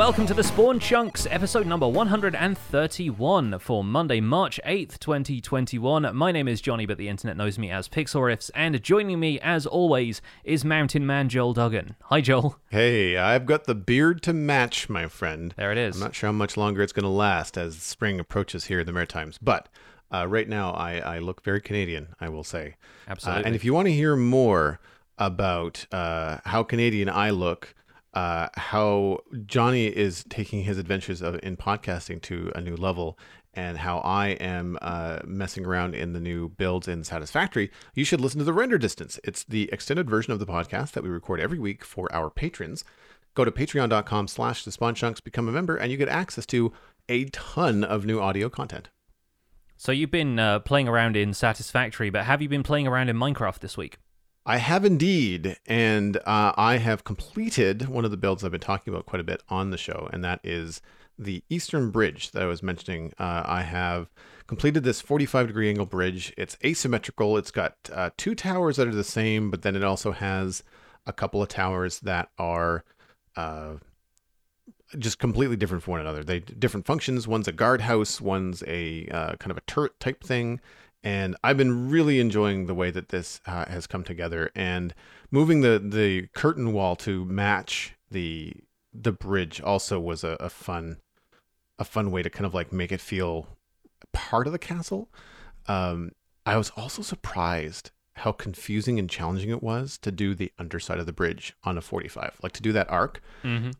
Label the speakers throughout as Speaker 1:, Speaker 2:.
Speaker 1: welcome to the Spawn Chunks, episode number 131 for Monday, March 8th, 2021. My name is Jonny, but the internet knows me as Pixel Riffs, and joining me, as always, is Mountain Man Joel Duggan. Hi, Joel.
Speaker 2: Hey, I've got the beard to match, my friend.
Speaker 1: There it is.
Speaker 2: I'm not sure how much longer it's going to last as spring approaches here in the Maritimes, but uh, right now I, I look very Canadian, I will say.
Speaker 1: Absolutely.
Speaker 2: Uh, and if you want to hear more about uh, how Canadian I look, uh, how Jonny is taking his adventures of, in podcasting to a new level, and how I am uh, messing around in the new builds in Satisfactory, you should listen to the Render Distance. It's the extended version of the podcast that we record every week for our patrons. Go to patreon.com slash the spawn chunks, become a member, and you get access to a ton of new audio content.
Speaker 1: So you've been uh, playing around in Satisfactory, but have you been playing around in Minecraft this week?
Speaker 2: I have indeed, and uh, I have completed one of the builds I've been talking about quite a bit on the show, and that is the Eastern Bridge that I was mentioning. Uh, I have completed this 45 degree angle bridge. It's asymmetrical. It's got uh, two towers that are the same, but then it also has a couple of towers that are uh, just completely different from one another. They different functions. One's a guardhouse. One's a uh, kind of a turret type thing and I've been really enjoying the way that this uh, has come together and moving the the curtain wall to match the the bridge also was a, a fun a fun way to kind of like make it feel part of the castle. Um, I was also surprised how confusing and challenging it was to do the underside of the bridge on a 45, like to do that arc.
Speaker 1: Mm-hmm.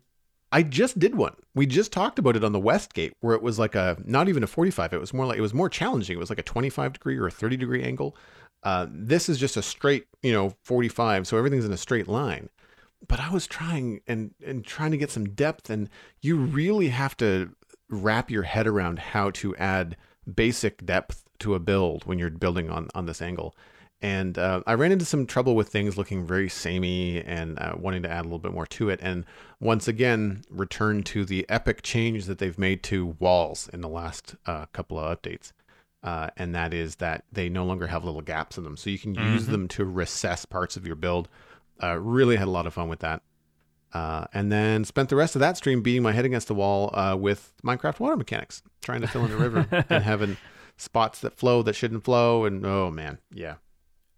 Speaker 2: I just did one. We just talked about it on the West Gate, where it was like a not even a 45. It was more like it was more challenging. It was like a 25 degree or a 30 degree angle. Uh, this is just a straight, you know, 45, so everything's in a straight line. But I was trying and and trying to get some depth, and you really have to wrap your head around how to add basic depth to a build when you're building on on this angle and uh, I ran into some trouble with things looking very samey and uh, wanting to add a little bit more to it. And once again, return to the epic change that they've made to walls in the last uh, couple of updates. Uh, and that is that they no longer have little gaps in them. So you can use
Speaker 1: Mm-hmm.
Speaker 2: them to recess parts of your build. Uh, really had a lot of fun with that. Uh, and then spent the rest of that stream beating my head against the wall with Minecraft water mechanics, trying to fill in the river and having spots that flow that shouldn't flow. And oh man, yeah,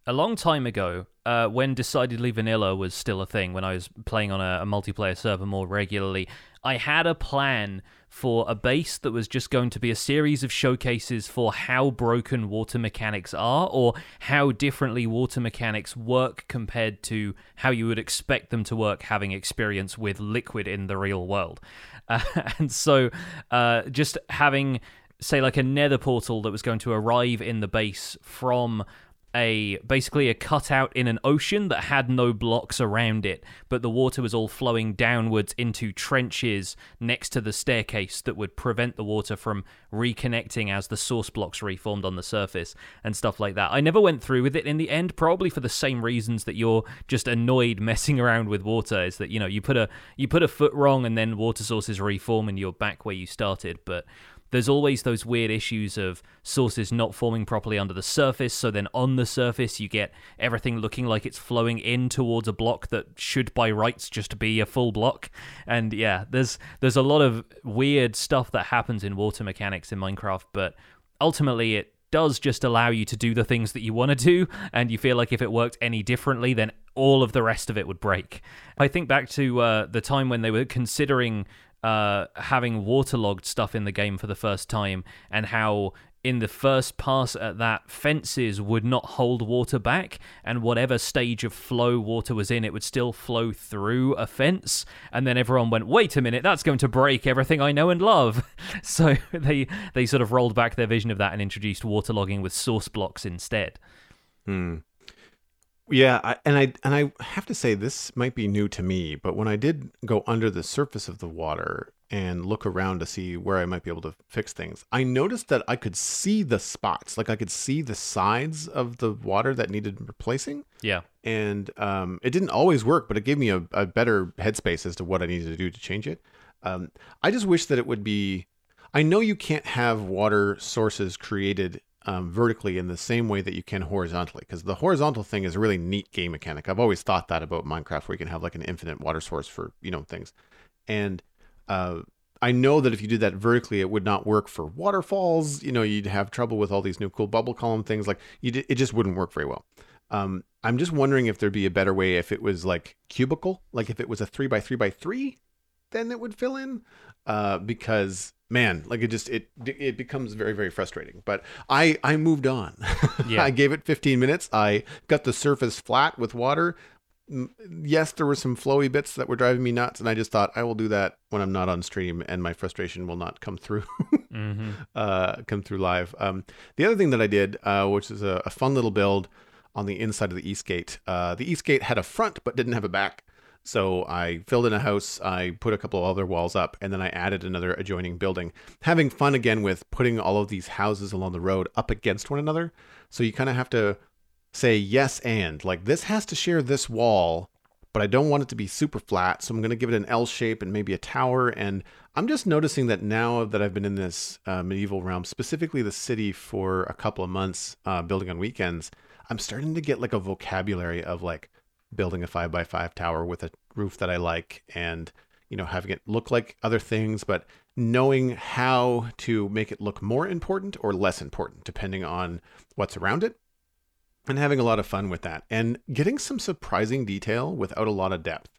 Speaker 1: a long time ago, uh, when Decidedly Vanilla was still a thing, when I was playing on a, a, multiplayer server more regularly, I had a plan for a base that was just going to be a series of showcases for how broken water mechanics are, or how differently water mechanics work compared to how you would expect them to work having experience with liquid in the real world. Uh, and so, uh, just having, say, like a nether portal that was going to arrive in the base from a basically a cutout in an ocean that had no blocks around it, but the water was all flowing downwards into trenches next to the staircase that would prevent the water from reconnecting as the source blocks reformed on the surface and stuff like that. I never went through with it in the end, probably for the same reasons that you're just annoyed messing around with water. Is that you know you put a you put a foot wrong and then water sources reform and you're back where you started, but there's always those weird issues of sources not forming properly under the surface. So then on the surface, you get everything looking like it's flowing in towards a block that should by rights just be a full block. And yeah, there's there's a lot of weird stuff that happens in water mechanics in Minecraft, but ultimately it does just allow you to do the things that you want to do and you feel like if it worked any differently then all of the rest of it would break i think back to uh, the time when they were considering uh, having waterlogged stuff in the game for the first time, and how in the first pass at that, fences would not hold water back, and whatever stage of flow water was in, it would still flow through a fence. And then everyone went, "Wait a minute, that's going to break everything I know and love." so they they sort of rolled back their vision of that and introduced waterlogging with source blocks instead.
Speaker 2: Hmm. Yeah, I, and I and I have to say this might be new to me, but when I did go under the surface of the water and look around to see where I might be able to fix things, I noticed that I could see the spots, like I could see the sides of the water that needed replacing.
Speaker 1: Yeah,
Speaker 2: and um, it didn't always work, but it gave me a, a better headspace as to what I needed to do to change it. Um, I just wish that it would be. I know you can't have water sources created um, vertically in the same way that you can horizontally, because the horizontal thing is a really neat game mechanic. I've always thought that about Minecraft, where you can have like an infinite water source for you know things, and uh, I know that if you did that vertically, it would not work for waterfalls. You know, you'd have trouble with all these new cool bubble column things. Like you, d- it just wouldn't work very well. Um, I'm just wondering if there'd be a better way if it was like cubicle, like if it was a three by three by three, then it would fill in. Uh, because man, like it just it it becomes very very frustrating. But I I moved on.
Speaker 1: Yeah.
Speaker 2: I gave it 15 minutes. I got the surface flat with water. Yes, there were some flowy bits that were driving me nuts, and I just thought I will do that when I'm not on stream, and my frustration will not come through
Speaker 1: hmm
Speaker 2: uh, come through live. Um, the other thing that I did, uh, which is a, a fun little build on the inside of the East Gate. Uh, the East Gate had a front but didn't have a back. So I filled in a house, I put a couple of other walls up, and then I added another adjoining building. Having fun again with putting all of these houses along the road up against one another. So you kind of have to say yes and. Like this has to share this wall, but I don't want it to be super flat. So I'm going to give it an L shape and maybe a tower. And I'm just noticing that now that I've been in this uh, medieval realm, specifically the city for a couple of months, uh, building on weekends, I'm starting to get like a vocabulary of like building a five by five tower with a roof that I like and, you know, having it look like other things, but knowing how to make it look more important or less important, depending on what's around it and having a lot of fun with that and getting some surprising detail without a lot of depth.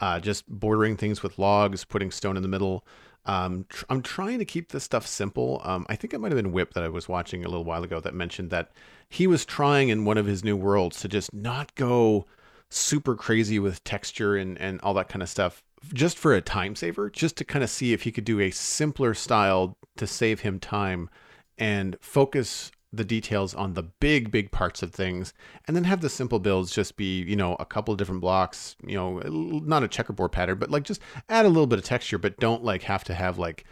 Speaker 2: Uh, just bordering things with logs, putting stone in the middle. Um, tr- I'm trying to keep this stuff simple. Um, I think it might have been Whip that I was watching a little while ago that mentioned that he was trying in one of his new worlds to just not go super crazy with texture and, and all that kind of stuff just for a time saver, just to kind of see if he could do a simpler style to save him time and focus the details on the big, big parts of things, and then have the simple builds just be, you know, a couple different blocks, you know, not a checkerboard pattern, but like just add a little bit of texture, but don't like have to have like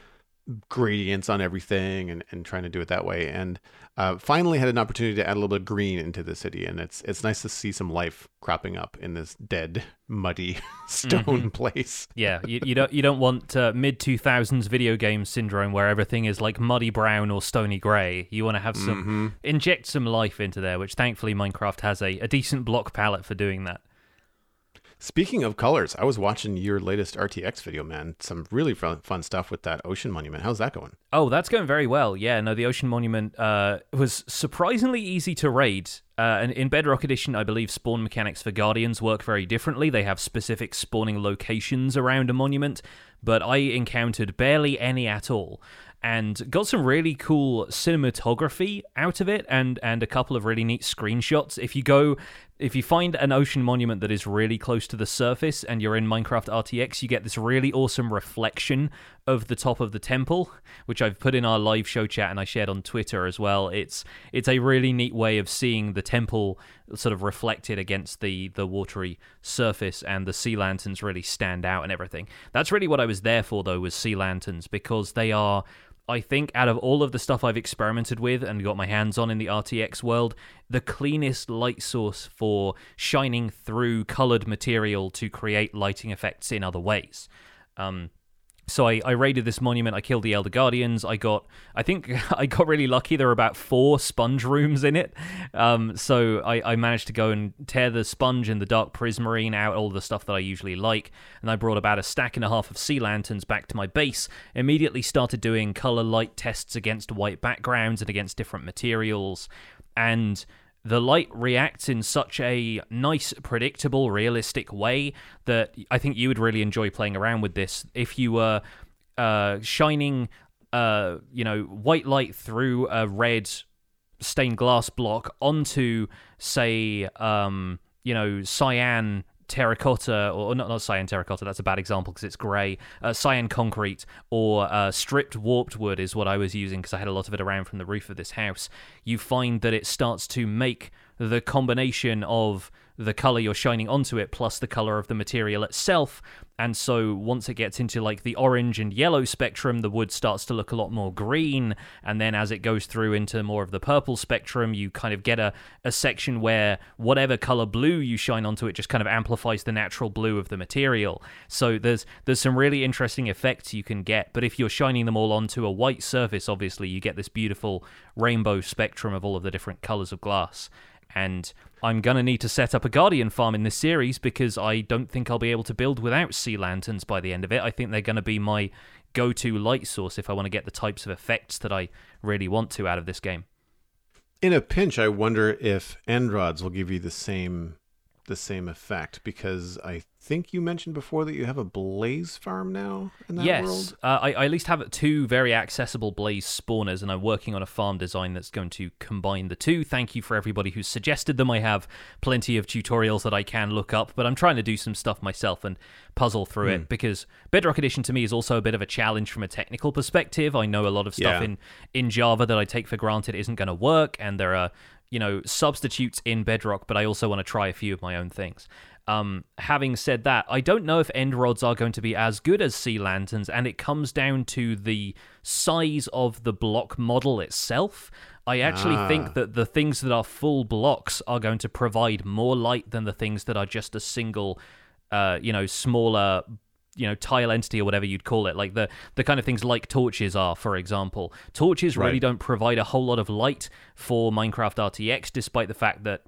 Speaker 2: gradients on everything and, and trying to do it that way. And uh, finally had an opportunity to add a little bit of green into the city, and it's it's nice to see some life cropping up in this dead, muddy stone place.
Speaker 1: Yeah, you, you don't you don't want uh, mid two thousands video game syndrome where everything is like muddy brown or stony grey. You want to have some
Speaker 2: Mm-hmm.
Speaker 1: inject some life into there, which thankfully Minecraft has a, a decent block palette for doing that.
Speaker 2: Speaking of colors, I was watching your latest RTX video, man. Some really fun, stuff with that ocean monument. How's that going?
Speaker 1: Oh, that's going very well. Yeah, no, the Ocean Monument uh, was surprisingly easy to raid. Uh, and in Bedrock Edition, I believe spawn mechanics for Guardians work very differently. They have specific spawning locations around a monument, but I encountered barely any at all. And got some really cool cinematography out of it, and and a couple of really neat screenshots. If you go, if you find an ocean monument that is really close to the surface, and you're in Minecraft RTX, you get this really awesome reflection of the top of the temple, which I've put in our live show chat and I shared on Twitter as well. It's it's a really neat way of seeing the temple sort of reflected against the the watery surface, and the sea lanterns really stand out and everything. That's really what I was there for, though, was sea lanterns because they are. I think out of all of the stuff I've experimented with and got my hands on in the RTX world, the cleanest light source for shining through colored material to create lighting effects in other ways. Um, so I, I raided this monument. I killed the Elder Guardians. I got, I think I got really lucky. There were about four sponge rooms in it. Um, so I, I managed to go and tear the sponge and the dark prismarine out, all the stuff that I usually like. And I brought about a stack and a half of sea lanterns back to my base. Immediately started doing color light tests against white backgrounds and against different materials. And the light reacts in such a nice, predictable, realistic way that I think you would really enjoy playing around with this. If you were uh, shining, uh, you know, white light through a red stained glass block onto, say, um, you know, cyan terracotta or not not cyan terracotta that's a bad example because it's grey uh, cyan concrete or uh, stripped warped wood is what i was using because i had a lot of it around from the roof of this house. You find that it starts to make the combination of the color you're shining onto it plus the color of the material itself. And so once it gets into like the orange and yellow spectrum the wood starts to look a lot more green. And then as it goes through into more of the purple spectrum you kind of get a, a section where whatever color blue you shine onto it just kind of amplifies the natural blue of the material. So there's there's some really interesting effects you can get. But if you're shining them all onto a white surface obviously you get this beautiful rainbow spectrum of all of the different colors of glass And I'm going to need to set up a Guardian farm in this series because I don't think I'll be able to build without sea lanterns by the end of it. I think they're going to be my go to light source if I want to get the types of effects that I really want to out of this game.
Speaker 2: In a pinch, I wonder if end rods will give you the same the same effect because I think you mentioned before that you have a blaze farm now in that
Speaker 1: yes,
Speaker 2: world.
Speaker 1: uh, I, I at least have two very accessible blaze spawners, and I'm working on a farm design that's going to combine the two. Thank you for everybody who's suggested them. I have plenty of tutorials that I can look up, but I'm trying to do some stuff myself and puzzle through
Speaker 2: Hmm.
Speaker 1: it because Bedrock Edition to me is also a bit of a challenge from a technical perspective. I know a lot of stuff
Speaker 2: Yeah.
Speaker 1: in in Java that I take for granted isn't going to work, and there are you know substitutes in Bedrock, but I also want to try a few of my own things. Um, having said that, I don't know if end rods are going to be as good as sea lanterns, and it comes down to the size of the block model itself. I actually
Speaker 2: Ah.
Speaker 1: think that the things that are full blocks are going to provide more light than the things that are just a single, uh, you know, smaller you know tile entity or whatever you'd call it like the the kind of things like torches are for example torches really don't provide a whole lot of light for minecraft rtx despite the fact that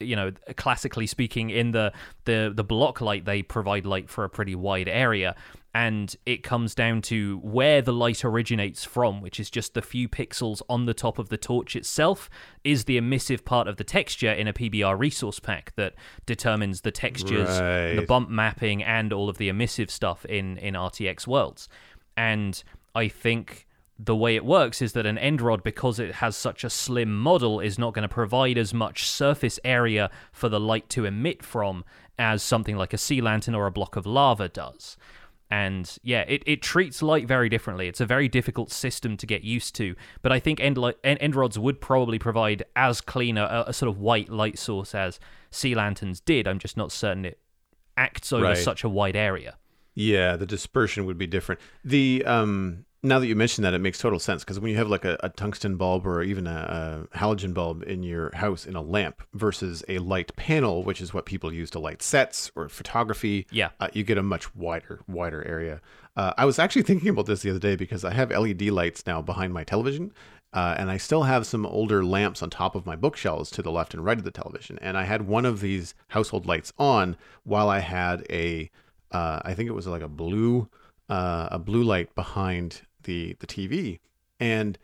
Speaker 1: you know classically speaking in the the the block light they provide light for a pretty wide area. And it comes down to where the light originates from which is just the few pixels on the top of the torch itself is the emissive part of the texture in a pbr resource pack that determines the textures the bump mapping and all of the emissive stuff in in rtx worlds. And i think the way it works is that an end rod, because it has such a slim model, is not going to provide as much surface area for the light to emit from as something like a sea lantern or a block of lava does. And yeah, it, it treats light very differently. It's a very difficult system to get used to. But I think end, li- end, end rods would probably provide as clean a, a sort of white light source as sea lanterns did. I'm just not certain it acts over
Speaker 2: Right.
Speaker 1: such a wide area.
Speaker 2: Yeah, the dispersion would be different. The um now that you mention that, it makes total sense because when you have like a, a tungsten bulb or even a, a halogen bulb in your house in a lamp versus a light panel, which is what people use to light sets or photography,
Speaker 1: Yeah.
Speaker 2: uh, you get a much wider wider area. Uh, I was actually thinking about this the other day because I have LED lights now behind my television. Uh, and I still have some older lamps on top of my bookshelves to the left and right of the television. And I had one of these household lights on while I had a, uh, I think it was like a blue, uh, a blue light behind the the TV. And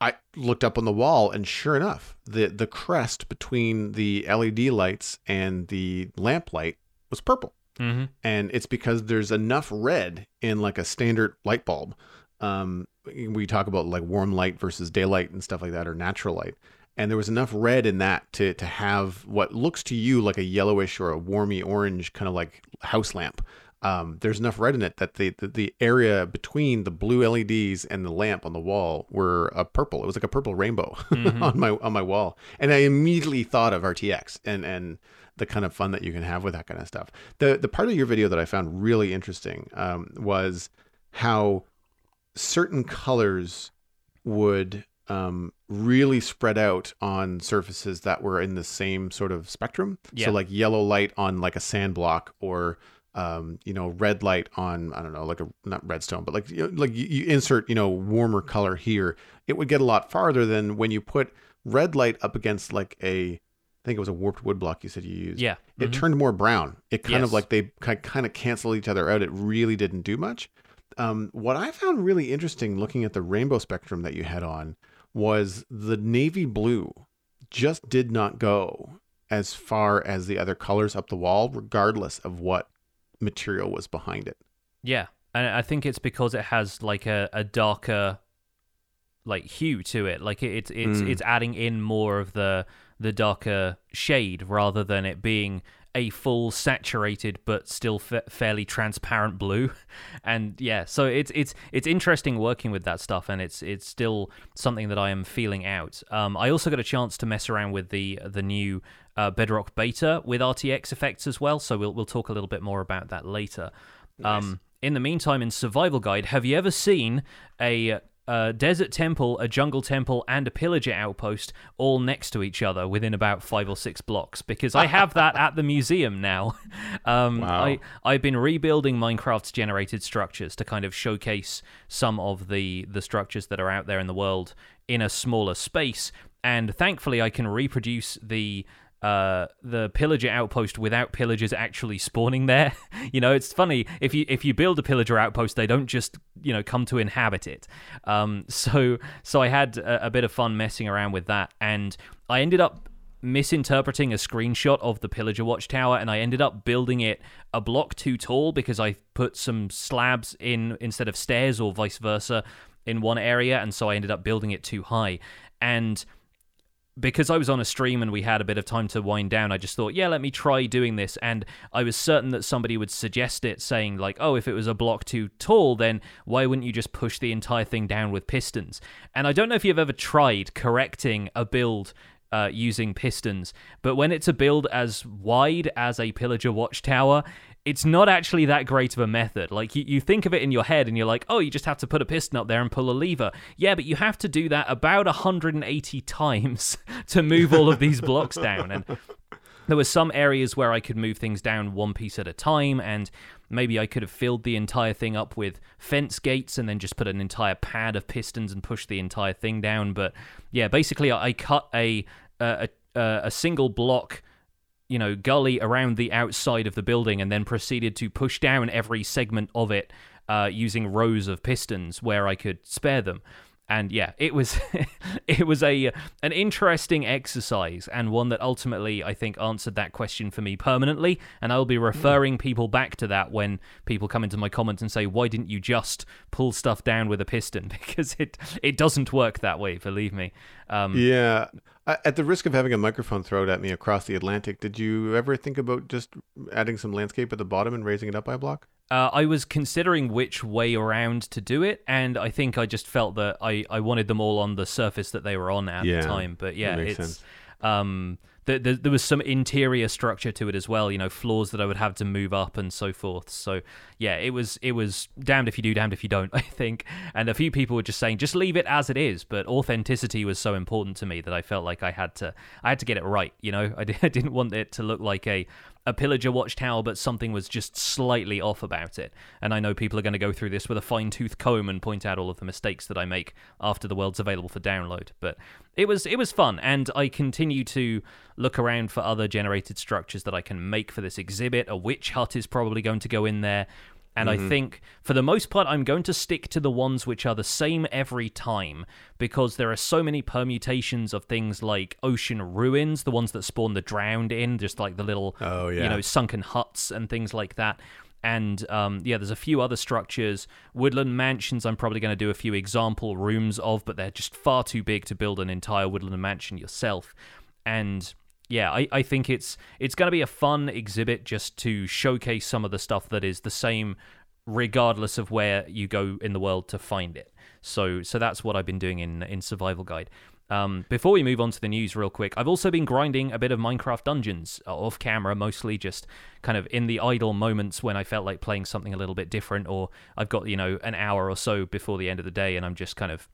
Speaker 2: I looked up on the wall, and sure enough, the the crest between the LED lights and the lamp light was purple
Speaker 1: Mm-hmm.
Speaker 2: and it's because there's enough red in like a standard light bulb. Um, we talk about like warm light versus daylight and stuff like that, or natural light, and there was enough red in that to to have what looks to you like a yellowish or a warmy orange kind of like house lamp. Um, there's enough red in it that the, the the area between the blue LEDs and the lamp on the wall were a purple. It was like a purple rainbow on my on my wall, and I immediately thought of RTX and and the kind of fun that you can have with that kind of stuff. The the part of your video that I found really interesting um, was how certain colors would um, really spread out on surfaces that were in the same sort of spectrum.
Speaker 1: Yeah.
Speaker 2: So like yellow light on like a sand block or um, you know, red light on I don't know, like a not redstone, but like you know, like you, insert you know warmer color here, it would get a lot farther than when you put red light up against like a, I think it was a warped wood block you said you used.
Speaker 1: Yeah.
Speaker 2: It
Speaker 1: Mhm.
Speaker 2: turned more brown. It kind of like they kind of cancel each other out. It really didn't do much. Um, what I found really interesting looking at the rainbow spectrum that you had on was the navy blue just did not go as far as the other colors up the wall, regardless of what material was behind it.
Speaker 1: Yeah, and I think it's because it has like a, a darker like hue to it. Like it, it's it's
Speaker 2: Mm.
Speaker 1: it's adding in more of the the darker shade rather than it being a full saturated but still fa- fairly transparent blue. And yeah, so it's it's it's interesting working with that stuff, and it's it's still something that I am feeling out. Um, I also got a chance to mess around with the the new uh, Bedrock beta with RTX effects as well. So we'll we'll talk a little bit more about that later. Um, in the meantime, in Survival Guide, have you ever seen a uh, desert temple, a jungle temple, and a pillager outpost all next to each other within about five or six blocks? Because I have that at the museum now. Um,
Speaker 2: Wow.
Speaker 1: I I've been rebuilding Minecraft's generated structures to kind of showcase some of the the structures that are out there in the world in a smaller space, and thankfully I can reproduce the uh, the pillager outpost without pillagers actually spawning there. you know, it's funny if you if you build a pillager outpost, they don't just you know come to inhabit it. Um, so so I had a, a bit of fun messing around with that, and I ended up misinterpreting a screenshot of the pillager watchtower and I ended up building it a block too tall because I put some slabs in instead of stairs or vice versa in one area and so I ended up building it too high and because I was on a stream and we had a bit of time to wind down, I just thought, yeah, let me try doing this. And I was certain that somebody would suggest it, saying, like, oh, if it was a block too tall, then why wouldn't you just push the entire thing down with pistons? And I don't know if you've ever tried correcting a build uh, using pistons, but when it's a build as wide as a pillager watchtower, it's not actually that great of a method. Like you, you think of it in your head and you're like, oh, you just have to put a piston up there and pull a lever. Yeah, but you have to do that about 180 times to move all of these blocks down. And there were some areas where I could move things down one piece at a time, and maybe I could have filled the entire thing up with fence gates and then just put an entire pad of pistons and push the entire thing down. But yeah, basically, I cut a a, a, a single block you know, gully around the outside of the building and then proceeded to push down every segment of it uh, using rows of pistons where I could spare them and yeah, it was it was a an interesting exercise and one that ultimately I think answered that question for me permanently. And I'll be hmm. referring people back to that when people come into my comments and say, "Why didn't you just pull stuff down with a piston?" Because it it doesn't work that way. Believe me.
Speaker 2: Um, yeah. At the risk of having a microphone thrown at me across the Atlantic, did you ever think about just adding some landscape at the bottom and raising it up by a block?
Speaker 1: Uh, I was considering which way around to do it, and I think I just felt that I, I wanted them all on the surface that they were on at yeah, the time. But yeah, it's um, the, the, there was some interior structure to it as well. You know, floors that I would have to move up and so forth. So yeah, it was it was damned if you do, damned if you don't. I think, and a few people were just saying just leave it as it is. But authenticity was so important to me that I felt like I had to I had to get it right. You know, I, I didn't want it to look like a a pillager watchtower, but something was just slightly off about it. And I know people are going to go through this with a fine tooth comb and point out all of the mistakes that I make after the world's available for download. But it was it was fun, and I continue to look around for other generated structures that I can make for this exhibit. A witch hut is probably going to go in there. And mm-hmm. I think for the most part, I'm going to stick to the ones which are the same every time because there are so many permutations of things like ocean ruins, the ones that spawn the drowned in, just like the little, oh, yeah. you know, sunken huts and things like that. And um, yeah, there's a few other structures. Woodland mansions, I'm probably going to do a few example rooms of, but they're just far too big to build an entire woodland mansion yourself. And yeah, I, I think it's it's going to be a fun exhibit just to showcase some of the stuff that is the same regardless of where you go in the world to find it. So so that's what I've been doing in in Survival Guide. Um, before we move on to the news, real quick, I've also been grinding a bit of Minecraft Dungeons uh, off camera, mostly just kind of in the idle moments when I felt like playing something a little bit different, or I've got, you know, an hour or so before the end of the day and I'm just kind of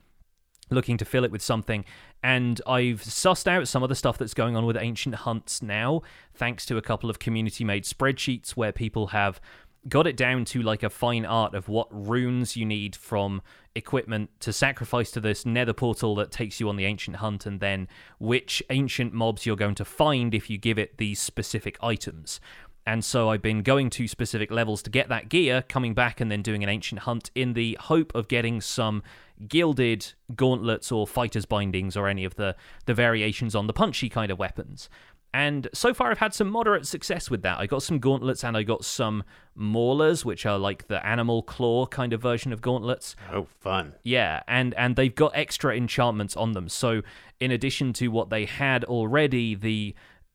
Speaker 1: looking to fill it with something. And I've sussed out some of the stuff that's going on with Ancient Hunts now, thanks to a couple of community made spreadsheets where people have got it down to like a fine art of what runes you need from equipment to sacrifice to this nether portal that takes you on the ancient hunt and then which ancient mobs you're going to find if you give it these specific items. And so I've been going to specific levels to get that gear, coming back and then doing an ancient hunt in the hope of getting some gilded gauntlets or fighters bindings or any of the, the variations on the punchy kind of weapons. And so far, I've had some moderate success with that. I got some gauntlets and I got some maulers, which are like the animal claw kind of version of gauntlets.
Speaker 2: Oh, fun!
Speaker 1: Yeah, and and they've got extra enchantments on them. So in addition to what they had already, the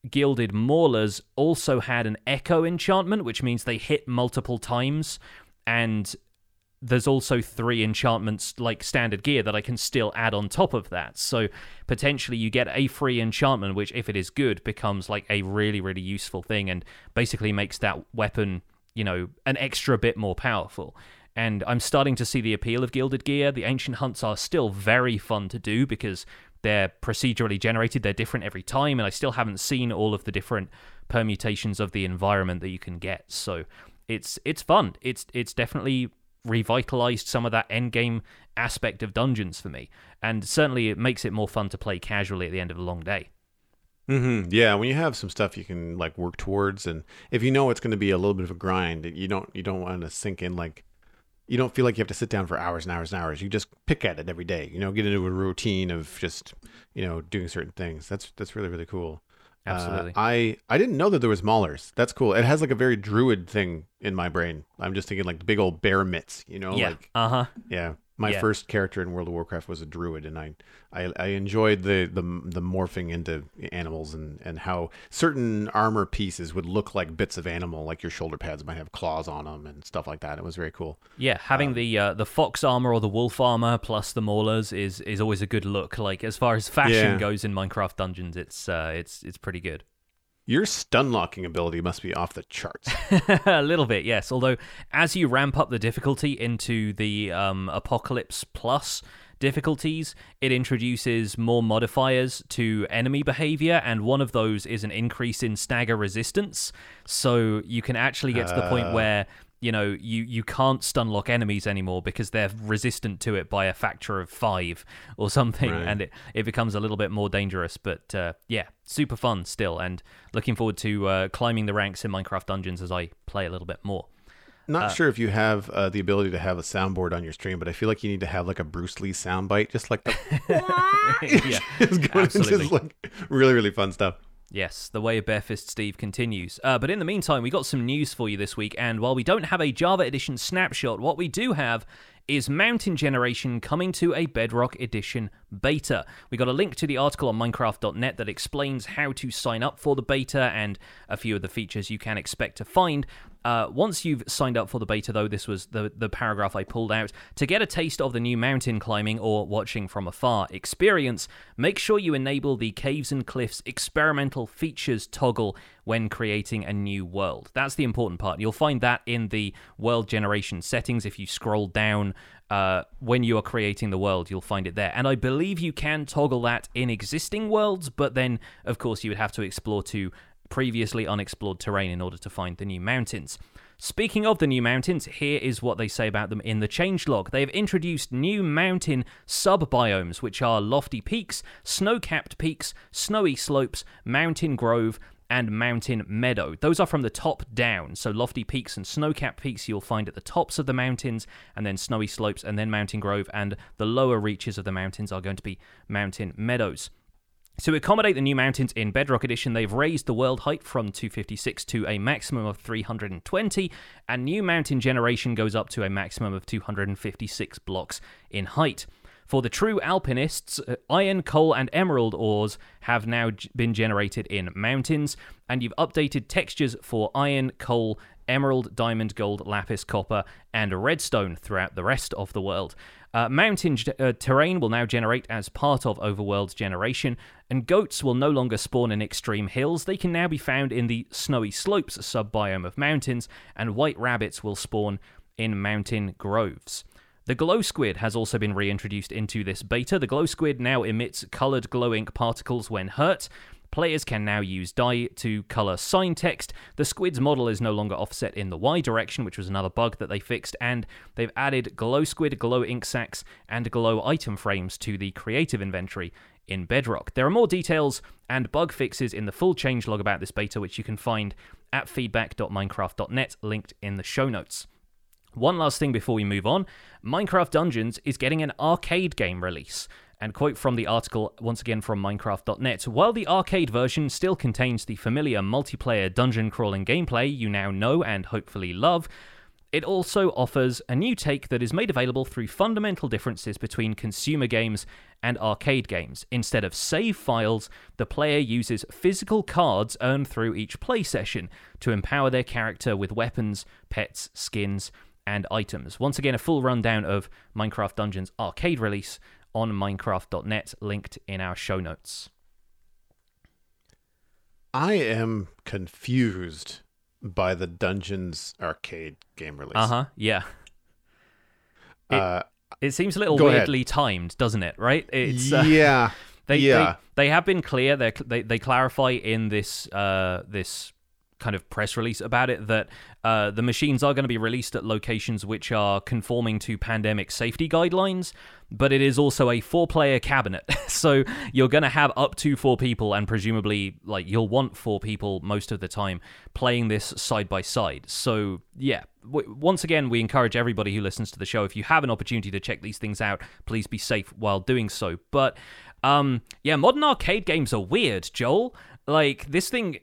Speaker 1: gilded maulers also had an echo enchantment, which means they hit multiple times, and there's also three enchantments like standard gear that I can still add on top of that. So potentially you get a free enchantment, which if it is good becomes like a really really useful thing and basically makes that weapon you know an extra bit more powerful. And I'm starting to see the appeal of gilded gear. The ancient hunts are still very fun to do because they're procedurally generated, they're different every time, and I still haven't seen all of the different permutations of the environment that you can get. So it's it's fun. It's it's definitely revitalized some of that end game aspect of dungeons for me, and certainly it makes it more fun to play casually at the end of a long day.
Speaker 2: hmm Yeah, when you have some stuff you can like work towards, and if you know it's going to be a little bit of a grind, you don't you don't want to sink in like you don't feel like you have to sit down for hours and hours and hours. You just pick at it every day. You know, get into a routine of just you know doing certain things. That's that's really really cool. Uh,
Speaker 1: Absolutely.
Speaker 2: I I didn't know that there was maulers. That's cool. It has like a very druid thing in my brain. I'm just thinking like the big old bear mitts. You know,
Speaker 1: yeah.
Speaker 2: like
Speaker 1: uh huh.
Speaker 2: yeah. My
Speaker 1: Yeah.
Speaker 2: first character in World of Warcraft was a druid, and I, I, I enjoyed the, the the morphing into animals and, and how certain armor pieces would look like bits of animal, like your shoulder pads might have claws on them and stuff like that. It was very cool.
Speaker 1: Yeah, having
Speaker 2: Um,
Speaker 1: the uh, the fox armor or the wolf armor plus the maulers is is always a good look. Like as far as fashion
Speaker 2: Yeah.
Speaker 1: goes in Minecraft Dungeons, it's uh, it's it's pretty good.
Speaker 2: Your stun locking ability must be off the charts.
Speaker 1: a little bit, yes. Although as you ramp up the difficulty into the um, Apocalypse Plus difficulties, it introduces more modifiers to enemy behavior, and one of those is an increase in stagger resistance. So you can actually get to the point
Speaker 2: Uh.
Speaker 1: where you know you you can't stun lock enemies anymore because they're resistant to it by a factor of five or something
Speaker 2: Right.
Speaker 1: and it, it becomes a little bit more dangerous but uh, yeah super fun still and looking forward to uh, climbing the ranks in minecraft dungeons as i play a little bit more
Speaker 2: Not sure if you have uh, the ability to have a soundboard on your stream, but I feel like you need to have like a Bruce Lee soundbite, just like the
Speaker 1: yeah
Speaker 2: it's going it's
Speaker 1: Absolutely.
Speaker 2: just like really really fun stuff.
Speaker 1: Yes, the way of Barefist Steve continues. Uh, but in the meantime, we got some news for you this week, and while we don't have a Java Edition snapshot, what we do have is Mountain Generation coming to a Bedrock Edition beta. We got a link to the article on Minecraft.net that explains how to sign up for the beta and a few of the features you can expect to find. Uh, once you've signed up for the beta, though, this was the, the paragraph I pulled out. To get a taste of the new mountain climbing or watching from afar experience, make sure you enable the Caves and Cliffs experimental features toggle when creating a new world. That's the important part. You'll find that in the world generation settings. If you scroll down uh, when you are creating the world, you'll find it there. And I believe you can toggle that in existing worlds, but then, of course, you would have to explore to previously unexplored terrain in order to find the new mountains. Speaking of the new mountains, here is what they say about them in the changelog. They have introduced new mountain sub-biomes, which are lofty peaks, snow-capped peaks, snowy slopes, mountain grove, and mountain meadow. Those are from the top down. So lofty peaks and snow-capped peaks you'll find at the tops of the mountains, and then snowy slopes, and then mountain grove, and the lower reaches of the mountains are going to be mountain meadows. To accommodate the new mountains in Bedrock Edition, they've raised the world height from 256 to a maximum of 320, and new mountain generation goes up to a maximum of 256 blocks in height. For the true alpinists, uh, iron, coal, and emerald ores have now been generated in mountains, and you've updated textures for iron, coal, emerald, diamond, gold, lapis, copper, and redstone throughout the rest of the world. Uh, mountain uh, terrain will now generate as part of overworld generation, and goats will no longer spawn in extreme hills. They can now be found in the snowy slopes subbiome of mountains, and white rabbits will spawn in mountain groves. The glow squid has also been reintroduced into this beta. The glow squid now emits colored glow ink particles when hurt. Players can now use dye to color sign text. The squid's model is no longer offset in the Y direction, which was another bug that they fixed, and they've added glow squid, glow ink sacs, and glow item frames to the creative inventory in Bedrock. There are more details and bug fixes in the full changelog about this beta, which you can find at feedback.minecraft.net, linked in the show notes. One last thing before we move on Minecraft Dungeons is getting an arcade game release. And quote from the article, once again from Minecraft.net While the arcade version still contains the familiar multiplayer dungeon crawling gameplay you now know and hopefully love, it also offers a new take that is made available through fundamental differences between consumer games and arcade games. Instead of save files, the player uses physical cards earned through each play session to empower their character with weapons, pets, skins, and items. Once again, a full rundown of Minecraft Dungeons arcade release on Minecraft.net, linked in our show notes.
Speaker 2: I am confused by the Dungeons arcade game release.
Speaker 1: Uh huh. Yeah. It,
Speaker 2: Uh,
Speaker 1: it seems a little
Speaker 2: go ahead.
Speaker 1: weirdly timed, doesn't it? Right? It's uh,
Speaker 2: yeah.
Speaker 1: They,
Speaker 2: yeah.
Speaker 1: they they have been clear. They they they clarify in this uh this kind of press release about it that uh, the machines are going to be released at locations which are conforming to pandemic safety guidelines, but it is also a four player cabinet. so you're going to have up to four people, and presumably, like, you'll want four people most of the time playing this side by side. So, yeah, once again, we encourage everybody who listens to the show if you have an opportunity to check these things out, please be safe while doing so. But, um, yeah, modern arcade games are weird, Joel. Like, this thing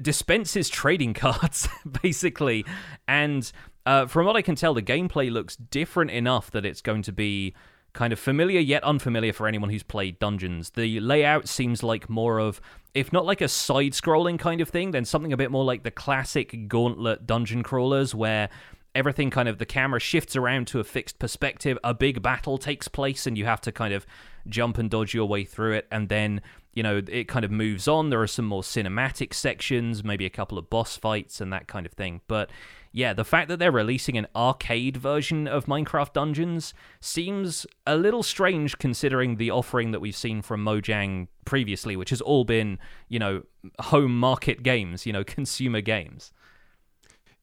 Speaker 1: dispenses trading cards basically. And uh, from what i can tell the gameplay looks different enough that it's going to be kind of familiar yet unfamiliar for anyone who's played dungeons. The layout seems like more of if not like a side scrolling kind of thing then something a bit more like the classic gauntlet dungeon crawlers where everything kind of the camera shifts around to a fixed perspective a big battle takes place and you have to kind of jump and dodge your way through it and then you know, it kind of moves on. There are some more cinematic sections, maybe a couple of boss fights and that kind of thing. But yeah, the fact that they're releasing an arcade version of Minecraft Dungeons seems a little strange considering the offering that we've seen from Mojang previously, which has all been, you know, home market games, you know, consumer games.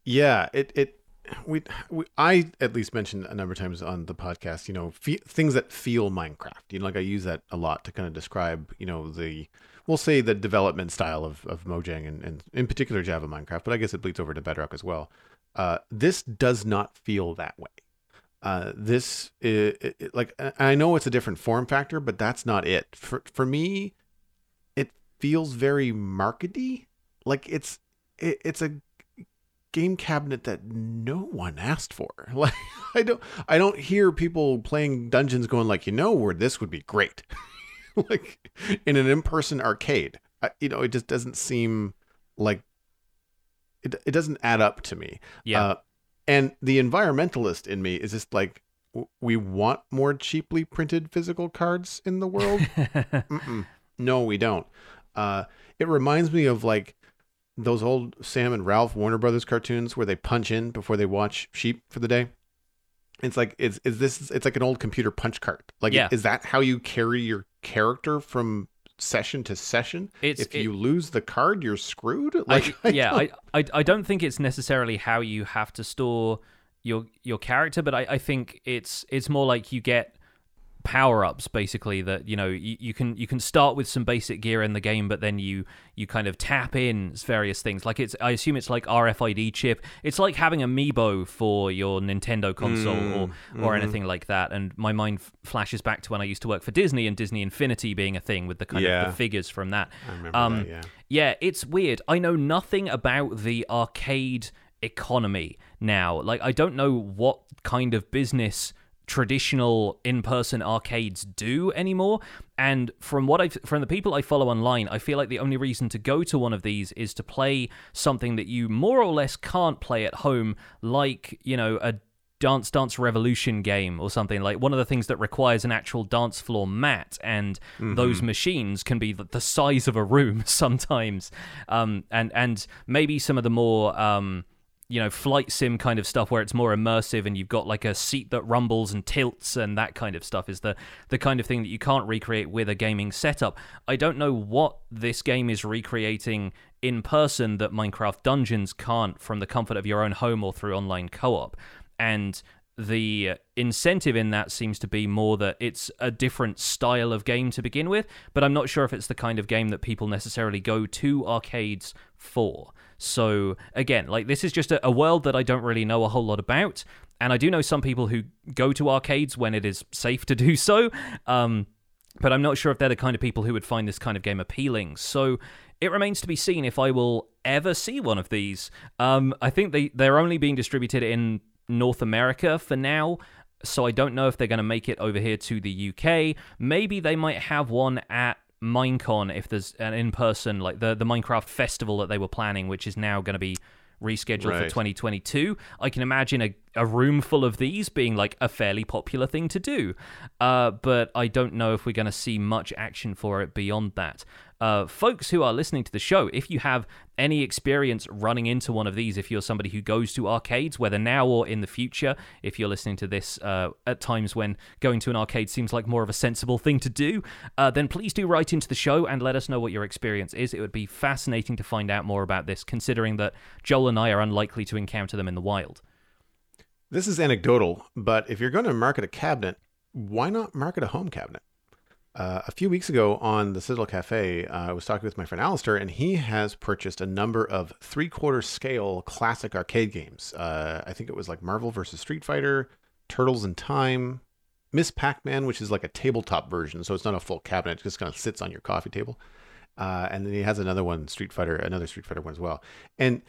Speaker 2: Yeah, it it we, we I at least mentioned a number of times on the podcast, you know, fe- things that feel Minecraft. You know, like I use that a lot to kind of describe, you know, the we'll say the development style of of Mojang and, and in particular Java Minecraft, but I guess it bleeds over to Bedrock as well. Uh, this does not feel that way. Uh, this is, like I know it's a different form factor, but that's not it. For for me, it feels very markety. Like it's it, it's a game cabinet that no one asked for. Like I don't I don't hear people playing dungeons going like, you know, where this would be great. like in an in-person arcade. I, you know, it just doesn't seem like it it doesn't add up to me.
Speaker 1: Yeah.
Speaker 2: Uh, and the environmentalist in me is just like we want more cheaply printed physical cards in the world. no, we don't. Uh, it reminds me of like those old Sam and Ralph Warner Brothers cartoons where they punch in before they watch sheep for the day. It's like is is this it's like an old computer punch card. Like
Speaker 1: Yeah.
Speaker 2: is that how you carry your character from session to session?
Speaker 1: It's-
Speaker 2: if
Speaker 1: it-
Speaker 2: you lose the card, you're screwed? Like
Speaker 1: I, yeah, I, I I don't think it's necessarily how you have to store your your character, but I, I think it's it's more like you get power ups basically that you know you, you can you can start with some basic gear in the game but then you you kind of tap in various things like it's i assume it's like rfid chip it's like having amiibo for your nintendo console or or anything like that and my mind f- flashes back to when i used to work for disney and disney infinity being a thing with the kind of the figures from that um,
Speaker 2: that, yeah.
Speaker 1: yeah, it's weird. I know nothing about the arcade economy now. Like, I don't know what kind of business traditional in-person arcades do anymore. And from what i from the people i follow online i feel like the only reason to go to one of these is to play something that you more or less can't play at home like you know a Dance Dance Revolution game or something like one of the things that requires an actual dance floor mat, and those machines can be the, the size of a room sometimes, um, and and maybe some of the more um, you know flight sim kind of stuff where it's more immersive and you've got like a seat that rumbles and tilts and that kind of stuff is the the kind of thing that you can't recreate with a gaming setup. I don't know what this game is recreating in person that Minecraft Dungeons can't from the comfort of your own home or through online co-op and the incentive in that seems to be more that it's a different style of game to begin with, but I'm not sure if it's the kind of game that people necessarily go to arcades for. So, again, like this is just a, a world that I don't really know a whole lot about, and I do know some people who go to arcades when it is safe to do so. Um, but I'm not sure if they're the kind of people who would find this kind of game appealing. So it remains to be seen if I will ever see one of these. Um, I think they they're only being distributed in North America for now. So I don't know if they're going to make it over here to the UK. Maybe they might have one at Minecon if there's an in-person like the the Minecraft festival that they were planning, which is now going to be rescheduled for 2022. I can imagine a a room full of these being like a fairly popular thing to do. Uh, but I don't know if we're going to see much action for it beyond that. Uh, folks who are listening to the show, if you have any experience running into one of these, if you're somebody who goes to arcades, whether now or in the future, if you're listening to this uh, at times when going to an arcade seems like more of a sensible thing to do, uh, then please do write into the show and let us know what your experience is. It would be fascinating to find out more about this, considering that Joel and I are unlikely to encounter them in the wild.
Speaker 2: This is anecdotal, but if you're going to market a cabinet, why not market a home cabinet? Uh, a few weeks ago on the Citadel Cafe, uh, I was talking with my friend Alistair, and he has purchased a number of three quarter scale classic arcade games. Uh, I think it was like Marvel vs. Street Fighter, Turtles in Time, Miss Pac Man, which is like a tabletop version, so it's not a full cabinet, it just kind of sits on your coffee table. Uh, and then he has another one, Street Fighter, another Street Fighter one as well. And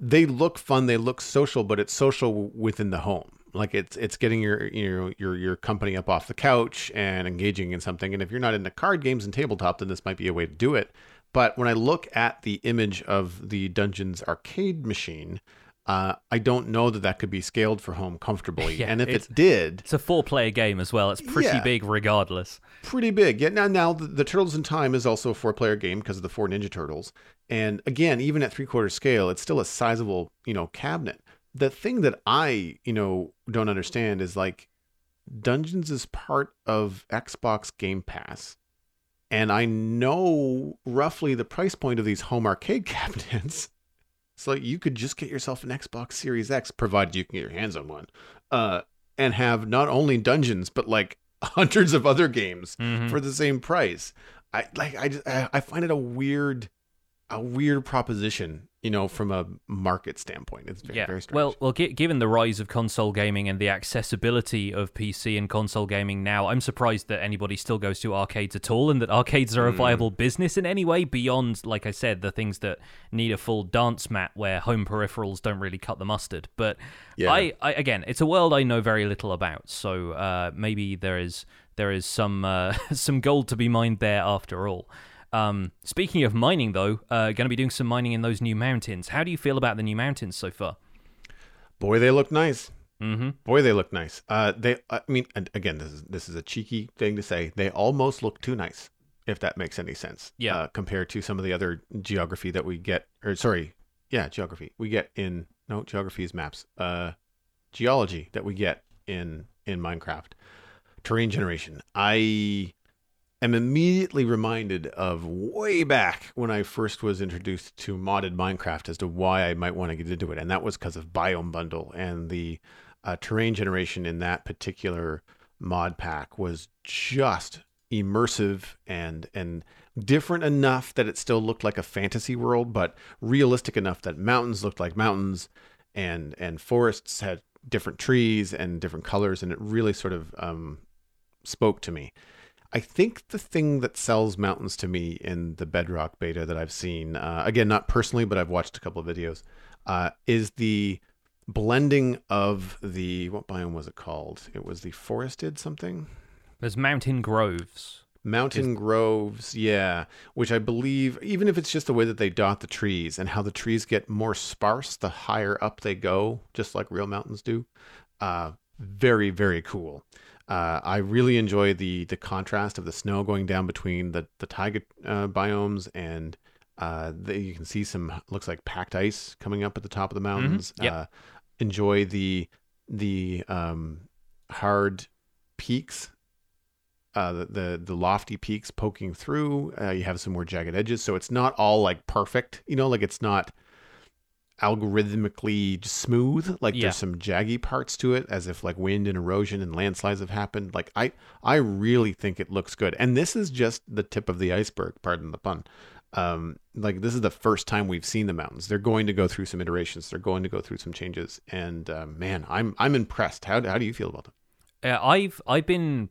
Speaker 2: they look fun, they look social, but it's social within the home like it's it's getting your your your your company up off the couch and engaging in something and if you're not into card games and tabletop then this might be a way to do it but when i look at the image of the dungeons arcade machine uh, I don't know that that could be scaled for home comfortably.
Speaker 1: Yeah,
Speaker 2: and if it did,
Speaker 1: It's a four player game as well. It's pretty
Speaker 2: Yeah.
Speaker 1: big regardless.
Speaker 2: pretty big. Yeah. Now, now the, the Turtles in Time is also a four-player game because of the four Ninja Turtles. And again, even at three-quarter scale, it's still a sizable, you know, cabinet. The thing that I, you know, don't understand is like Dungeons is part of Xbox Game Pass. And I know roughly the price point of these home arcade cabinets. So you could just get yourself an Xbox Series X, provided you can get your hands on one, uh, and have not only dungeons but like hundreds of other games
Speaker 1: Mhm.
Speaker 2: for the same price. I like I just I I find it a weird a weird proposition, you know, from a market standpoint. It's very,
Speaker 1: yeah.
Speaker 2: very strange.
Speaker 1: well, well, gi- given the rise of console gaming and the accessibility of PC and console gaming now, I'm surprised that anybody still goes to arcades at all, and that arcades are a viable business in any way beyond, like I said, the things that need a full dance mat where home peripherals don't really cut the mustard. But
Speaker 2: Yeah.
Speaker 1: I, I, again, it's a world I know very little about, so uh, maybe there is there is some uh, some gold to be mined there after all. Um, speaking of mining, though, uh, going to be doing some mining in those new mountains. How do you feel about the new mountains so far?
Speaker 2: boy, they look nice.
Speaker 1: Mm-hmm.
Speaker 2: Boy, they look nice. Uh, they. I mean, and again, this is this is a cheeky thing to say. They almost look too nice, if that makes any sense.
Speaker 1: Yeah.
Speaker 2: Uh, compared to some of the other geography that we get, or sorry, yeah, geography we get in no geography is maps. Uh, geology that we get in in Minecraft. Terrain generation. I am immediately reminded of way back when I first was introduced to modded Minecraft as to why I might want to get into it, and that was because of Biome Bundle and the uh, terrain generation in that particular mod pack was just immersive and and different enough that it still looked like a fantasy world, but realistic enough that mountains looked like mountains, and and forests had different trees and different colors, and it really sort of um, spoke to me. I think the thing that sells mountains to me in the Bedrock beta that I've seen, uh, again, not personally, but I've watched a couple of videos, uh, is the blending of the what biome was it called? It was the forested something.
Speaker 1: There's mountain groves.
Speaker 2: Mountain groves, yeah, which I believe, even if it's just the way that they dot the trees and how the trees get more sparse the higher up they go, just like real mountains do, uh, very, very cool. Uh, I really enjoy the the contrast of the snow going down between the the taiga uh, biomes and uh, the, you can see some looks like packed ice coming up at the top of the mountains.
Speaker 1: Yep.
Speaker 2: Uh, enjoy the the um, hard peaks uh, the, the the lofty peaks poking through. Uh, you have some more jagged edges, so it's not all like perfect. You know, like it's not algorithmically smooth. Like
Speaker 1: Yeah.
Speaker 2: there's some jaggy parts to it, as if like wind and erosion and landslides have happened. Like I I really think it looks good, and this is just the tip of the iceberg. Pardon the pun. Um, like this is the first time we've seen the mountains. They're going to go through some iterations. They're going to go through some changes, and uh, man, I'm I'm impressed. How how do you feel about them?
Speaker 1: Uh, I've I've been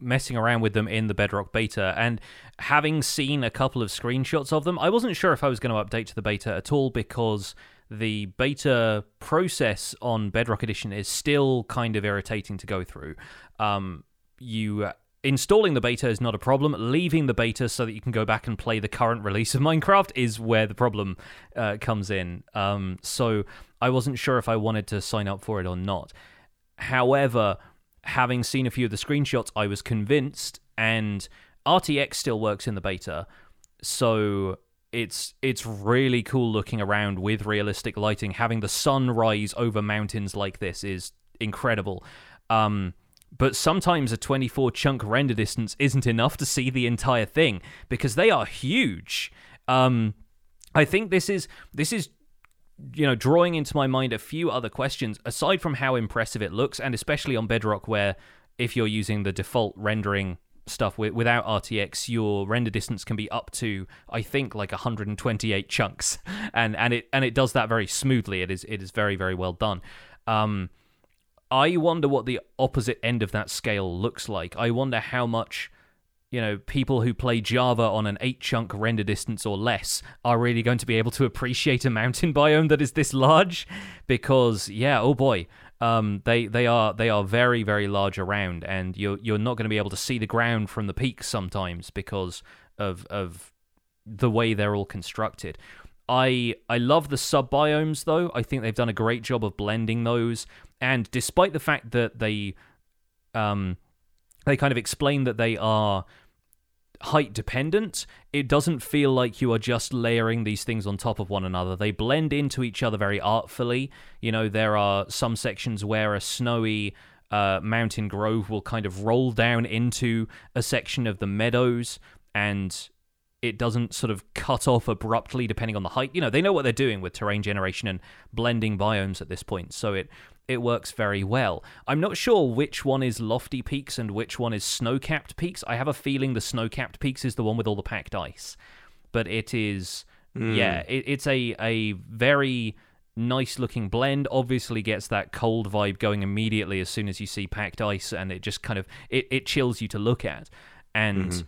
Speaker 1: messing around with them in the Bedrock beta, and having seen a couple of screenshots of them, I wasn't sure if I was going to update to the beta at all because the beta process on Bedrock Edition is still kind of irritating to go through. Um, you uh, installing the beta is not a problem. Leaving the beta so that you can go back and play the current release of Minecraft is where the problem uh, comes in. Um, so I wasn't sure if I wanted to sign up for it or not. However, having seen a few of the screenshots, I was convinced, and RTX still works in the beta, so it's it's really cool looking around with realistic lighting. Having the sun rise over mountains like this is incredible. Um, but sometimes a 24 chunk render distance isn't enough to see the entire thing because they are huge. Um, I think this is this is you know drawing into my mind a few other questions aside from how impressive it looks and especially on Bedrock where if you're using the default rendering stuff with, without RTX, your render distance can be up to I think like 128 chunks, and and it and it does that very smoothly. It is it is very very well done. Um, I wonder what the opposite end of that scale looks like. I wonder how much you know people who play Java on an eight chunk render distance or less are really going to be able to appreciate a mountain biome that is this large, because yeah, oh boy um, they they are they are very very large around, and you're you're not going to be able to see the ground from the peaks sometimes because of of the way they're all constructed. I I love the sub biomes though. I think they've done a great job of blending those, and despite the fact that they um they kind of explain that they are height dependent, it doesn't feel like you are just layering these things on top of one another. They blend into each other very artfully. You know, there are some sections where a snowy uh, mountain grove will kind of roll down into a section of the meadows and it doesn't sort of cut off abruptly depending on the height. You know, they know what they're doing with terrain generation and blending biomes at this point. So it it works very well. I'm not sure which one is lofty peaks and which one is snow-capped peaks. I have a feeling the snow-capped peaks is the one with all the packed ice. But it is mm. yeah, it, it's a a very nice looking blend obviously gets that cold vibe going immediately as soon as you see packed ice and it just kind of it, it chills you to look at and mm-hmm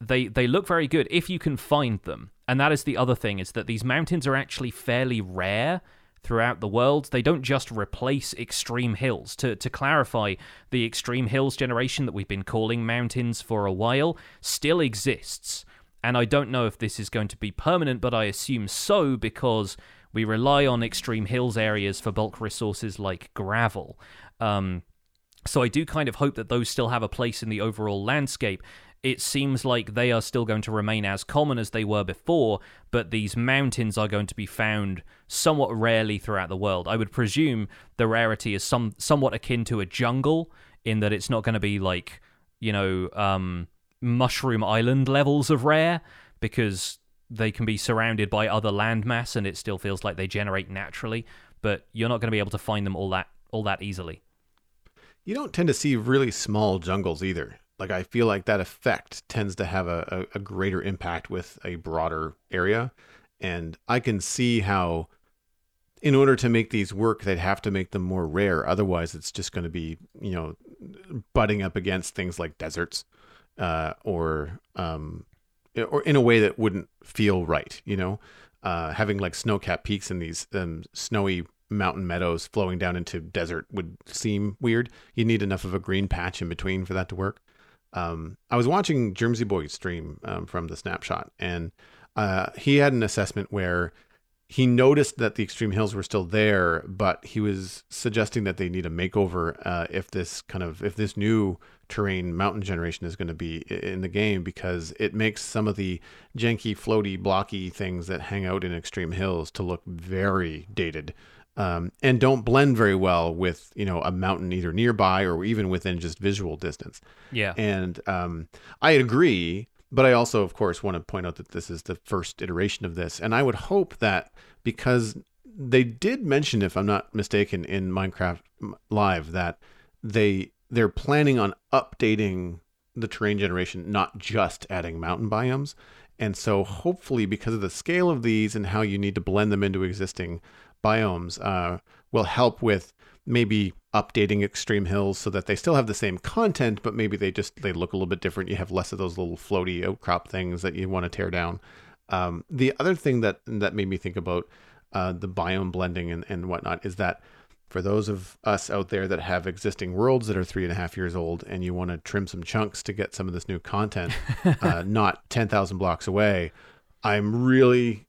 Speaker 1: they they look very good if you can find them. And that is the other thing is that these mountains are actually fairly rare throughout the world. They don't just replace extreme hills. To to clarify, the extreme hills generation that we've been calling mountains for a while still exists. And I don't know if this is going to be permanent, but I assume so because we rely on extreme hills areas for bulk resources like gravel. Um, so I do kind of hope that those still have a place in the overall landscape it seems like they are still going to remain as common as they were before, but these mountains are going to be found somewhat rarely throughout the world. I would presume the rarity is some somewhat akin to a jungle in that it's not going to be like, you know, um, mushroom island levels of rare because they can be surrounded by other landmass and it still feels like they generate naturally, but you're not going to be able to find them all that all that easily.
Speaker 2: You don't tend to see really small jungles either like I feel like that effect tends to have a, a, a, greater impact with a broader area. And I can see how in order to make these work, they'd have to make them more rare. Otherwise it's just going to be, you know, butting up against things like deserts, uh, or um or in a way that wouldn't feel right, you know? Uh, having like snow capped peaks and these um, snowy mountain meadows flowing down into desert would seem weird. You need enough of a green patch in between for that to work. Um, I was watching Jermsy Boy stream um, from the snapshot, and uh, he had an assessment where he noticed that the extreme hills were still there, but he was suggesting that they need a makeover uh, if this kind of if this new terrain mountain generation is going to be in the game because it makes some of the janky, floaty, blocky things that hang out in extreme hills to look very dated um, and don't blend very well with you know a mountain either nearby or even within just visual distance.
Speaker 1: Yeah,
Speaker 2: and um, I agree, but I also, of course, want to point out that this is the first iteration of this, and I would hope that because they did mention, if I'm not mistaken, in Minecraft Live that they they're planning on updating the terrain generation, not just adding mountain biomes. And so, hopefully, because of the scale of these and how you need to blend them into existing biomes uh, will help with maybe updating extreme hills so that they still have the same content but maybe they just they look a little bit different. You have less of those little floaty outcrop things that you want to tear down. Um, the other thing that that made me think about uh, the biome blending and, and whatnot is that for those of us out there that have existing worlds that are three and a half years old and you want to trim some chunks to get some of this new content uh, not 10,000 blocks away i'm really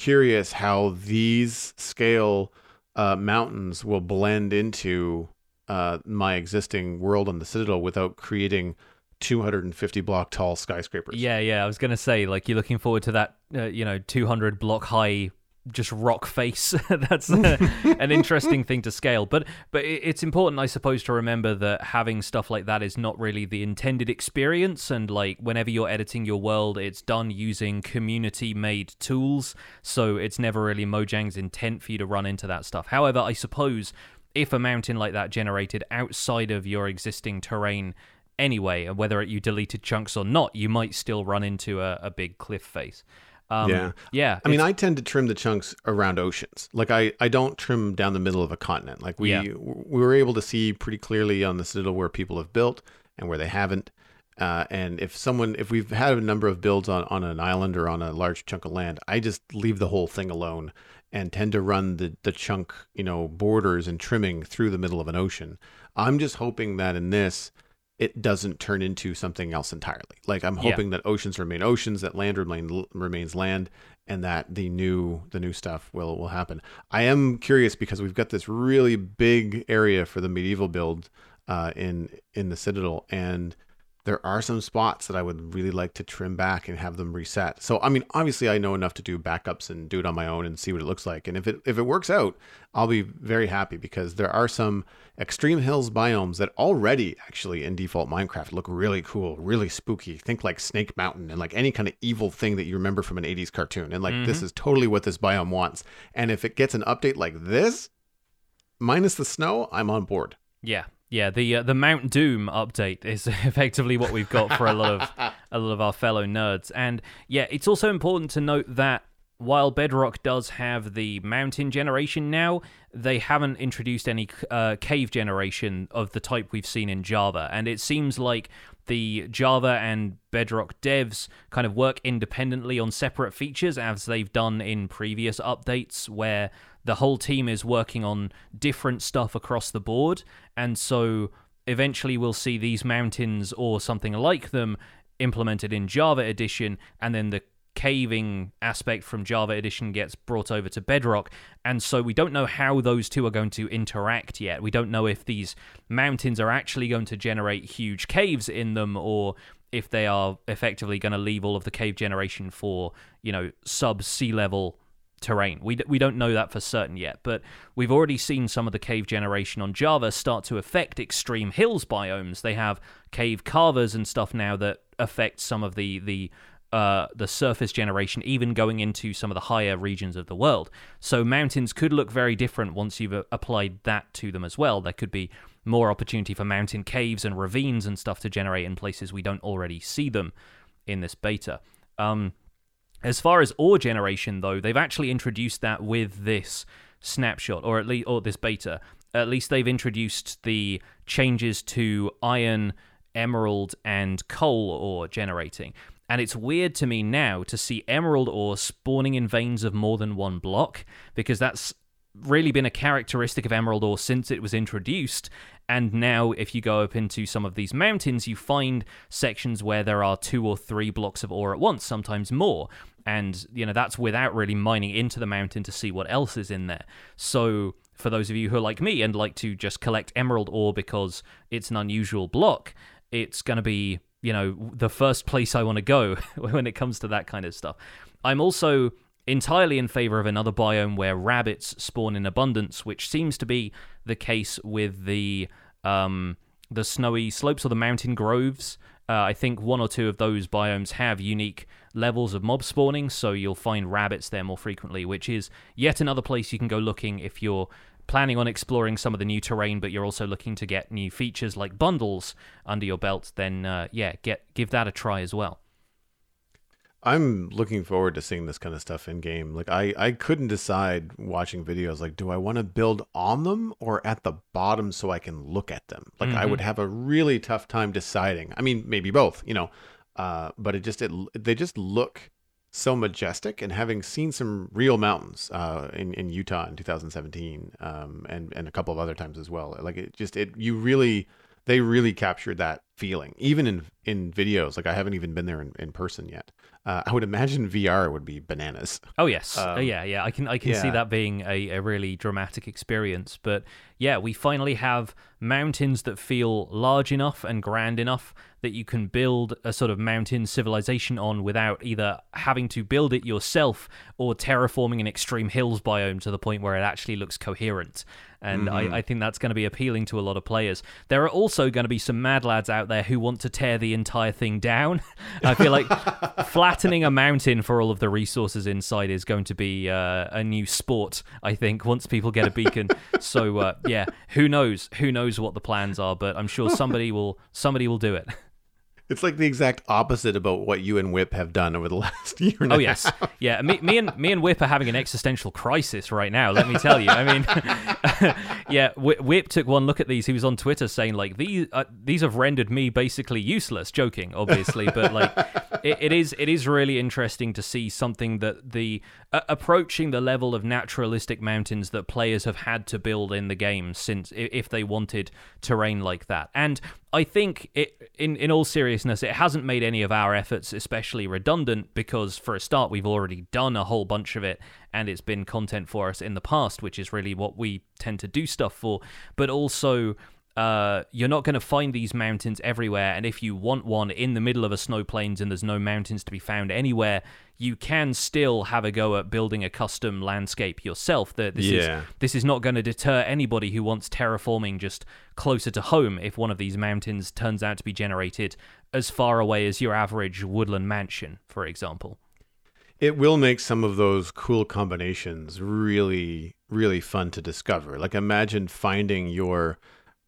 Speaker 2: curious how these scale uh, mountains will blend into uh, my existing world on the Citadel without creating 250 block tall skyscrapers.
Speaker 1: Yeah, yeah. I was gonna say like you're looking forward to that, uh, you know, 200 block high just rock face. That's uh, an interesting thing to scale. But but it's important, I suppose, to remember that having stuff like that is not really the intended experience. And like whenever you're editing your world, it's done using community-made tools, so it's never really Mojang's intent for you to run into that stuff. However, I suppose if a mountain like that generated outside of your existing terrain anyway, and whether you deleted chunks or not, you might still run into a, a big cliff face. Um,
Speaker 2: yeah,
Speaker 1: yeah.
Speaker 2: I mean, I tend to trim the chunks around oceans. Like I, I don't trim down the middle of a continent. Like we,
Speaker 1: Yeah.
Speaker 2: we were able to see pretty clearly on the Citadel where people have built and where they haven't. Uh, and if someone, if we've had a number of builds on, on an island or on a large chunk of land, I just leave the whole thing alone and tend to run the, the chunk, you know, borders and trimming through the middle of an ocean. I'm just hoping that in this, it doesn't turn into something else entirely. Like I'm
Speaker 1: Yeah.
Speaker 2: hoping that oceans remain oceans, that land remain remains land, and that the new the new stuff will will happen. I am curious because we've got this really big area for the medieval build uh, in in the Citadel, and there are some spots that I would really like to trim back and have them reset. So I mean, obviously, I know enough to do backups and do it on my own and see what it looks like. And if it if it works out, I'll be very happy because there are some extreme hills biomes that already actually in default Minecraft look really cool, really spooky. Think like Snake Mountain and like any kind of evil thing that you remember from an 80s cartoon. And like this mm-hmm. is totally what this biome wants. And if it gets an update like this, minus the snow, I'm on board.
Speaker 1: Yeah, yeah. The uh, the Mount Doom update is effectively what we've got for a lot of a lot of our fellow nerds, and yeah, it's also important to note that while Bedrock does have the mountain generation now, they haven't introduced any uh, cave generation of the type we've seen in Java, and it seems like the Java and Bedrock devs kind of work independently on separate features as they've done in previous updates where the whole team is working on different stuff across the board. And so eventually we'll see these mountains or something like them implemented in Java edition and then the caving aspect from Java edition gets brought over to Bedrock. And so we don't know how those two are going to interact yet. We don't know if these mountains are actually going to generate huge caves in them or if they are effectively going to leave all of the cave generation for you know sub sea level terrain. We, d- we don't know that for certain yet, but we've already seen some of the cave generation on Java start to affect extreme hills biomes. They have cave carvers and stuff now that affect some of the the uh, the surface generation, even going into some of the higher regions of the world. So mountains could look very different once you've uh, applied that to them as well. There could be more opportunity for mountain caves and ravines and stuff to generate in places we don't already see them in this beta. Um, as far as ore generation, though, they've actually introduced that with this snapshot, or at least or this beta. At least they've introduced the changes to iron, emerald, and coal ore generating. And it's weird to me now to see emerald ore spawning in veins of more than one block, because that's really been a characteristic of emerald ore since it was introduced. And now, if you go up into some of these mountains, you find sections where there are two or three blocks of ore at once, sometimes more. And, you know, that's without really mining into the mountain to see what else is in there. So, for those of you who are like me and like to just collect emerald ore because it's an unusual block, it's going to be, you know, the first place I want to go when it comes to that kind of stuff. I'm also entirely in favor of another biome where rabbits spawn in abundance, which seems to be the case with the um, the snowy slopes or the mountain groves. Uh, I think one or two of those biomes have unique levels of mob spawning, so you'll find rabbits there more frequently, which is yet another place you can go looking if you're planning on exploring some of the new terrain, but you're also looking to get new features like bundles under your belt. Then, uh, yeah, get give that a try as well.
Speaker 2: I'm looking forward to seeing this kind of stuff in game. Like I, I couldn't decide watching videos like do I want to build on them or at the bottom so I can look at them. Like I would have a really tough time deciding. I mean, maybe both, you know. Uh, but it just it they just look so majestic and having seen some real mountains uh, in in Utah in 2017 um, and and a couple of other times as well. Like it just it you really they really captured that feeling, even in in videos. Like I haven't even been there in, in person yet. Uh, I would imagine VR would be bananas.
Speaker 1: Oh yes, um, uh, yeah, yeah. I can I can
Speaker 2: yeah.
Speaker 1: see that being a, a really dramatic experience. But yeah, we finally have mountains that feel large enough and grand enough that you can build a sort of mountain civilization on without either having to build it yourself or terraforming an extreme hills biome to the point where it actually looks coherent. And mm-hmm. I, I, think that's going to be appealing to a lot of players. There are also going to be some mad lads out there who want to tear the entire thing down. I feel like flattening a mountain for all of the resources inside is going to be uh, a new sport, I think, once people get a beacon. so, uh, yeah, who knows? Who knows what the plans are, but I'm sure somebody will somebody will do it.
Speaker 2: It's like the exact opposite about what you and Whip have done over the last year.
Speaker 1: oh yes, half. yeah. Me, me and me and Whip are having an existential crisis right now. Let me tell you. I mean, yeah. Whip took one look at these. He was on Twitter saying like these uh, these have rendered me basically useless. Joking, obviously, but like it, it is it is really interesting to see something that the uh, approaching the level of naturalistic mountains that players have had to build in the game since if they wanted terrain like that. And I think it, in in all seriousness, it hasn't made any of our efforts especially redundant because for a start, we've already done a whole bunch of it, and it's been content for us in the past, which is really what we tend to do stuff for. But also, uh, you're not going to find these mountains everywhere. And if you want one in the middle of a snow plains and there's no mountains to be found anywhere, you can still have a go at building a custom landscape yourself. That this
Speaker 2: yeah.
Speaker 1: is this is not going to deter anybody who wants terraforming just closer to home. If one of these mountains turns out to be generated as far away as your average woodland mansion, for example.
Speaker 2: It will make some of those cool combinations really, really fun to discover. Like imagine finding your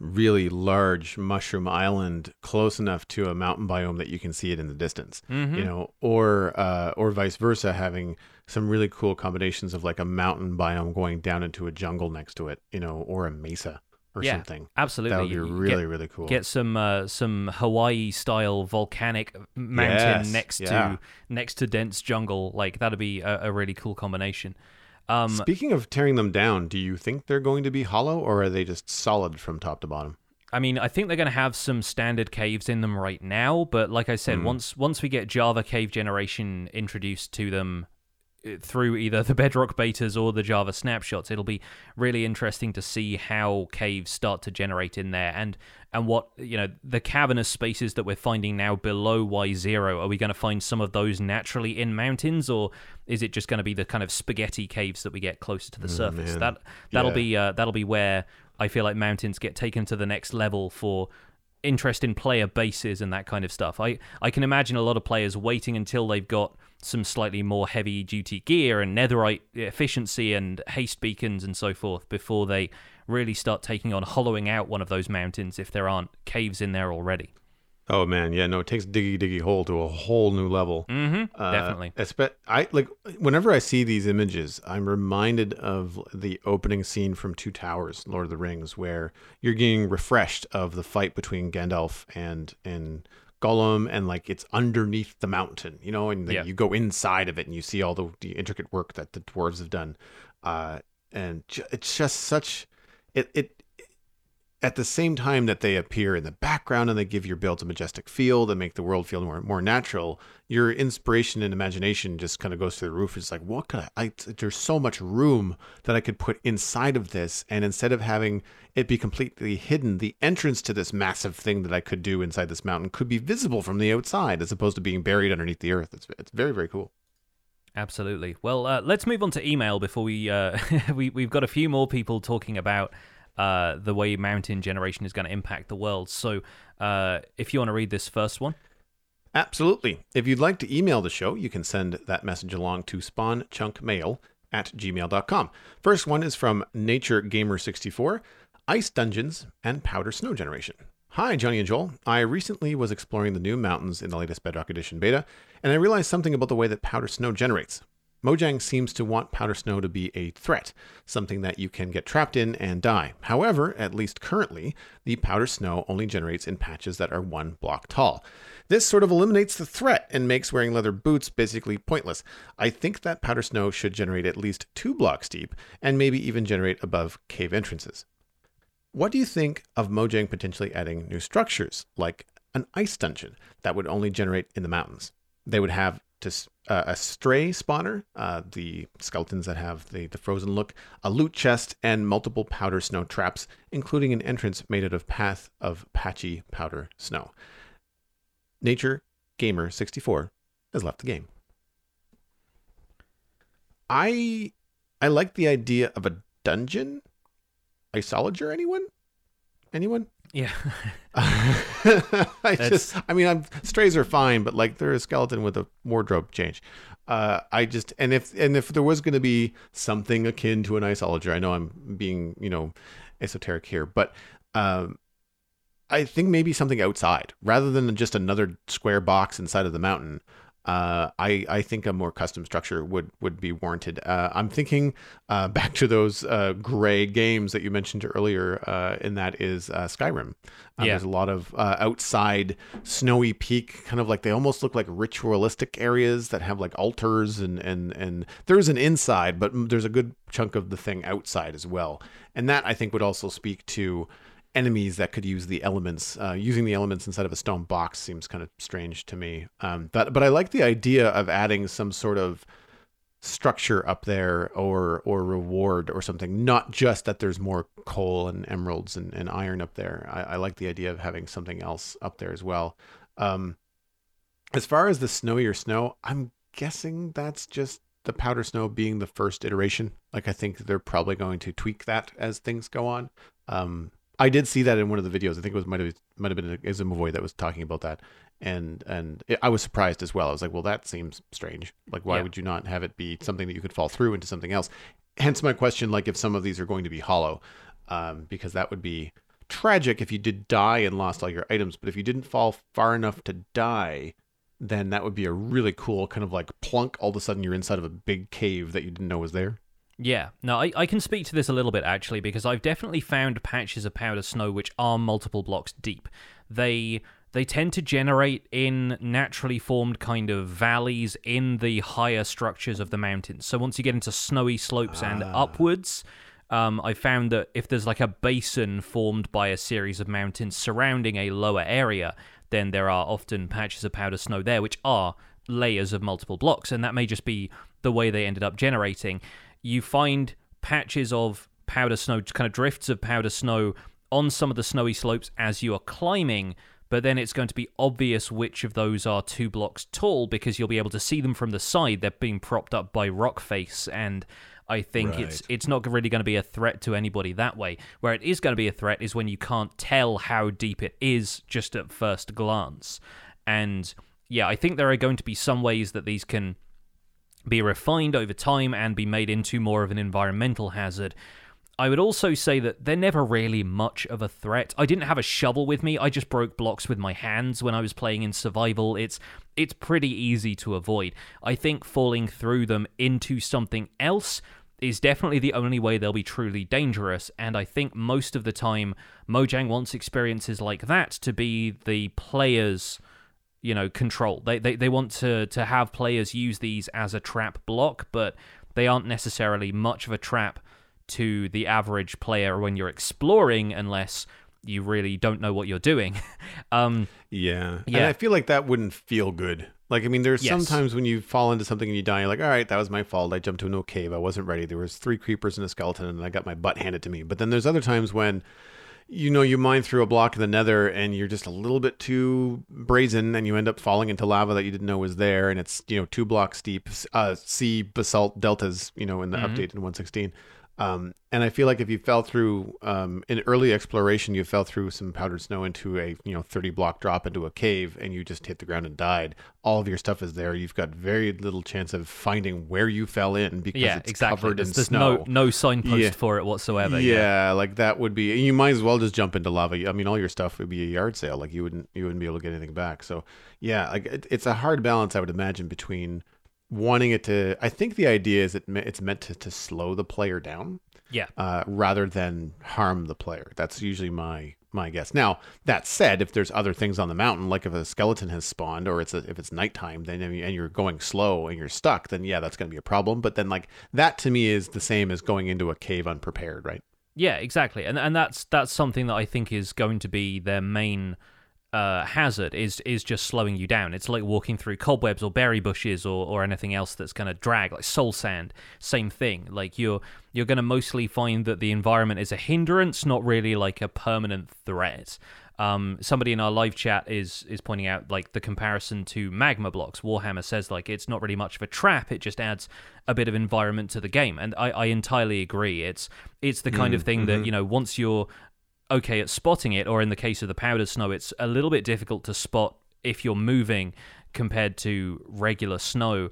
Speaker 2: really large mushroom island close enough to a mountain biome that you can see it in the distance
Speaker 1: mm-hmm.
Speaker 2: you know or uh, or vice versa having some really cool combinations of like a mountain biome going down into a jungle next to it you know or a mesa or
Speaker 1: yeah,
Speaker 2: something
Speaker 1: absolutely
Speaker 2: that would be really
Speaker 1: get,
Speaker 2: really cool
Speaker 1: get some uh, some hawaii style volcanic mountain
Speaker 2: yes,
Speaker 1: next
Speaker 2: yeah.
Speaker 1: to next to dense jungle like that'd be a, a really cool combination um,
Speaker 2: Speaking of tearing them down, do you think they're going to be hollow or are they just solid from top to bottom?
Speaker 1: I mean, I think they're going to have some standard caves in them right now, but like I said, mm. once once we get Java cave generation introduced to them through either the Bedrock betas or the Java snapshots, it'll be really interesting to see how caves start to generate in there and and what you know the cavernous spaces that we're finding now below Y zero. Are we going to find some of those naturally in mountains, or is it just going to be the kind of spaghetti caves that we get closer to the
Speaker 2: oh,
Speaker 1: surface? That that'll
Speaker 2: yeah.
Speaker 1: be uh, that'll be where I feel like mountains get taken to the next level for interest in player bases and that kind of stuff. I I can imagine a lot of players waiting until they've got some slightly more heavy duty gear and netherite efficiency and haste beacons and so forth before they really start taking on hollowing out one of those mountains if there aren't caves in there already.
Speaker 2: Oh man, yeah, no, it takes Diggy Diggy Hole to a whole new level.
Speaker 1: Mm-hmm, uh, definitely.
Speaker 2: I like whenever I see these images, I'm reminded of the opening scene from Two Towers, Lord of the Rings, where you're getting refreshed of the fight between Gandalf and and Gollum, and like it's underneath the mountain, you know, and
Speaker 1: yeah.
Speaker 2: you go inside of it and you see all the, the intricate work that the dwarves have done, uh, and ju- it's just such it it at the same time that they appear in the background and they give your builds a majestic feel and make the world feel more more natural, your inspiration and imagination just kind of goes through the roof. It's like, what could I, I? There's so much room that I could put inside of this, and instead of having it be completely hidden, the entrance to this massive thing that I could do inside this mountain could be visible from the outside, as opposed to being buried underneath the earth. It's it's very very cool.
Speaker 1: Absolutely. Well, uh, let's move on to email before we uh, we we've got a few more people talking about uh, the way mountain generation is going to impact the world. So, uh, if you want to read this first one.
Speaker 2: Absolutely. If you'd like to email the show, you can send that message along to spawnchunkmail at gmail.com. First one is from Nature Gamer 64 Ice Dungeons and Powder Snow Generation. Hi, Jonny and Joel. I recently was exploring the new mountains in the latest Bedrock Edition beta, and I realized something about the way that powder snow generates. Mojang seems to want powder snow to be a threat, something that you can get trapped in and die. However, at least currently, the powder snow only generates in patches that are one block tall. This sort of eliminates the threat and makes wearing leather boots basically pointless. I think that powder snow should generate at least two blocks deep and maybe even generate above cave entrances. What do you think of Mojang potentially adding new structures, like an ice dungeon that would only generate in the mountains. They would have to, uh, a stray spawner, uh, the skeletons that have the, the frozen look, a loot chest, and multiple powder snow traps, including an entrance made out of path of patchy powder snow. Nature Gamer 64 has left the game. I I like the idea of a dungeon. Isolager, anyone? Anyone?
Speaker 1: Yeah.
Speaker 2: I just, I mean, I'm, strays are fine, but like they're a skeleton with a wardrobe change. Uh, I just, and if, and if there was going to be something akin to an isolager, I know I'm being, you know, esoteric here, but, um, I think maybe something outside rather than just another square box inside of the mountain uh, I I think a more custom structure would would be warranted. Uh, I'm thinking uh, back to those uh, gray games that you mentioned earlier, uh, and that is uh, Skyrim.
Speaker 1: Yeah.
Speaker 2: There's a lot of outside snowy peak, kind of like they almost look like ritualistic areas that have like altars and and and there's an inside, but there's a good chunk of the thing outside as well. And that I think would also speak to enemies that could use the elements. Uh, using the elements instead of a stone box seems kind of strange to me. Um, but but I like the idea of adding some sort of structure up there or or reward or something. Not just that there's more coal and emeralds and, and iron up there. I, I like the idea of having something else up there as well. Um, as far as the snowier snow, I'm guessing that's just the powder snow being the first iteration. Like I think they're probably going to tweak that as things go on. Um, I did see that in one of the videos. I think it was might have might have been Xisumavoid that was talking about that, and and it, I was surprised as well. I was like, well, that seems strange. Like, why
Speaker 1: Yeah.
Speaker 2: would you not have it be something that you could fall through into something else? Hence my question, like if some of these are going to be hollow, um, because that would be tragic if you did die and lost all your items. But if you didn't fall far enough to die, then that would be a really cool kind of like plunk. All of a sudden, you're inside of a big cave that you didn't know was there.
Speaker 1: Yeah, no, I, I can speak to this a little bit actually because I've definitely found patches of powder snow which are multiple blocks deep. They they tend to generate in naturally formed kind of valleys in the higher structures of the mountains. So once you get into snowy slopes and upwards, um, I found that if there's like a basin formed by a series of mountains surrounding a lower area, then there are often patches of powder snow there which are layers of multiple blocks, and that may just be the way they ended up generating. You find patches of powder snow, kind of drifts of powder snow on some of the snowy slopes as you are climbing, but then it's going to be obvious which of those are two blocks tall because you'll be able to see them from the side. They're being propped up by rock face, and I think it's it's not really going to be a threat to anybody that way. Where it is going to be a threat is when you can't tell how deep it is just at first glance. And yeah, I think there are going to be some ways that these can be refined over time and be made into more of an environmental hazard. I would also say that they're never really much of a threat. I didn't have a shovel with me. I just broke blocks with my hands when I was playing in survival. It's it's pretty easy to avoid. I think falling through them into something else is definitely the only way they'll be truly dangerous, and I think most of the time Mojang wants experiences like that to be the players you know control they, they they want to to have players use these as a trap block but they aren't necessarily much of a trap to the average player when you're exploring unless you really don't know what you're doing um
Speaker 2: Yeah. And
Speaker 1: Yeah.
Speaker 2: I feel like that wouldn't feel good. Like I mean there's
Speaker 1: Yes.
Speaker 2: sometimes when you fall into something and you die, you're like, all right, that was my fault. I jumped into a cave. I wasn't ready. There was three creepers and a skeleton and I got my butt handed to me. But then there's other times when you know you mine through a block in the nether and you're just a little bit too brazen and you end up falling into lava that you didn't know was there and it's you know two blocks deep uh sea basalt deltas you know in the update in 116 um, and I feel like if you fell through um, in early exploration, you fell through some powdered snow into a you know 30 block drop into a cave, and you just hit the ground and died. All of your stuff is there. You've got very little chance of finding where you fell in because
Speaker 1: yeah
Speaker 2: it's
Speaker 1: exactly
Speaker 2: covered
Speaker 1: there's,
Speaker 2: in
Speaker 1: there's
Speaker 2: snow.
Speaker 1: no no signpost
Speaker 2: Yeah.
Speaker 1: for it whatsoever
Speaker 2: yeah, like that would be. You might as well just jump into lava. I mean, all your stuff would be a yard sale. Like you wouldn't you wouldn't be able to get anything back. So yeah, like it, it's a hard balance, I would imagine, between wanting it to. I think the idea is it me- it's meant to, to slow the player down
Speaker 1: yeah
Speaker 2: uh, rather than harm the player. That's usually my my guess. Now that said, if there's other things on the mountain, like if a skeleton has spawned or it's a, if it's nighttime, then and you're going slow and you're stuck, then yeah, that's going to be a problem. But then like that to me is the same as going into a cave unprepared, right?
Speaker 1: Yeah, exactly, and and that's that's something that I think is going to be their main uh, hazard is is just slowing you down. It's like walking through cobwebs or berry bushes or, or anything else that's going to drag, like soul sand. Same thing. Like you're you're going to mostly find that the environment is a hindrance, not really like a permanent threat. Um, somebody in our live chat is is pointing out like the comparison to magma blocks. Warhammer says like it's not really much of a trap; it just adds a bit of environment to the game, and I, I entirely agree. It's it's the kind
Speaker 2: Mm,
Speaker 1: of thing
Speaker 2: mhm.
Speaker 1: that you know once you're okay at spotting it, or in the case of the powdered snow, it's a little bit difficult to spot if you're moving compared to regular snow.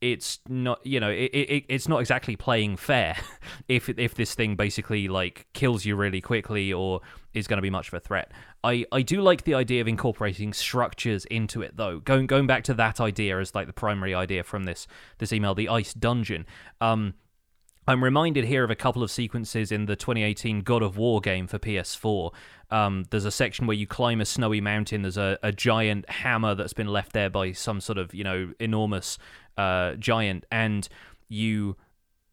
Speaker 1: It's not, you know, it, it it's not exactly playing fair if if this thing basically like kills you really quickly or is going to be much of a threat. I, I do like the idea of incorporating structures into it though. Going going back to that idea as like the primary idea from this this email, the ice dungeon. Um, I'm reminded here of a couple of sequences in the 2018 God of War game for PS4. Um, there's a section where you climb a snowy mountain. There's a, a giant hammer that's been left there by some sort of, you know, enormous uh, giant, and you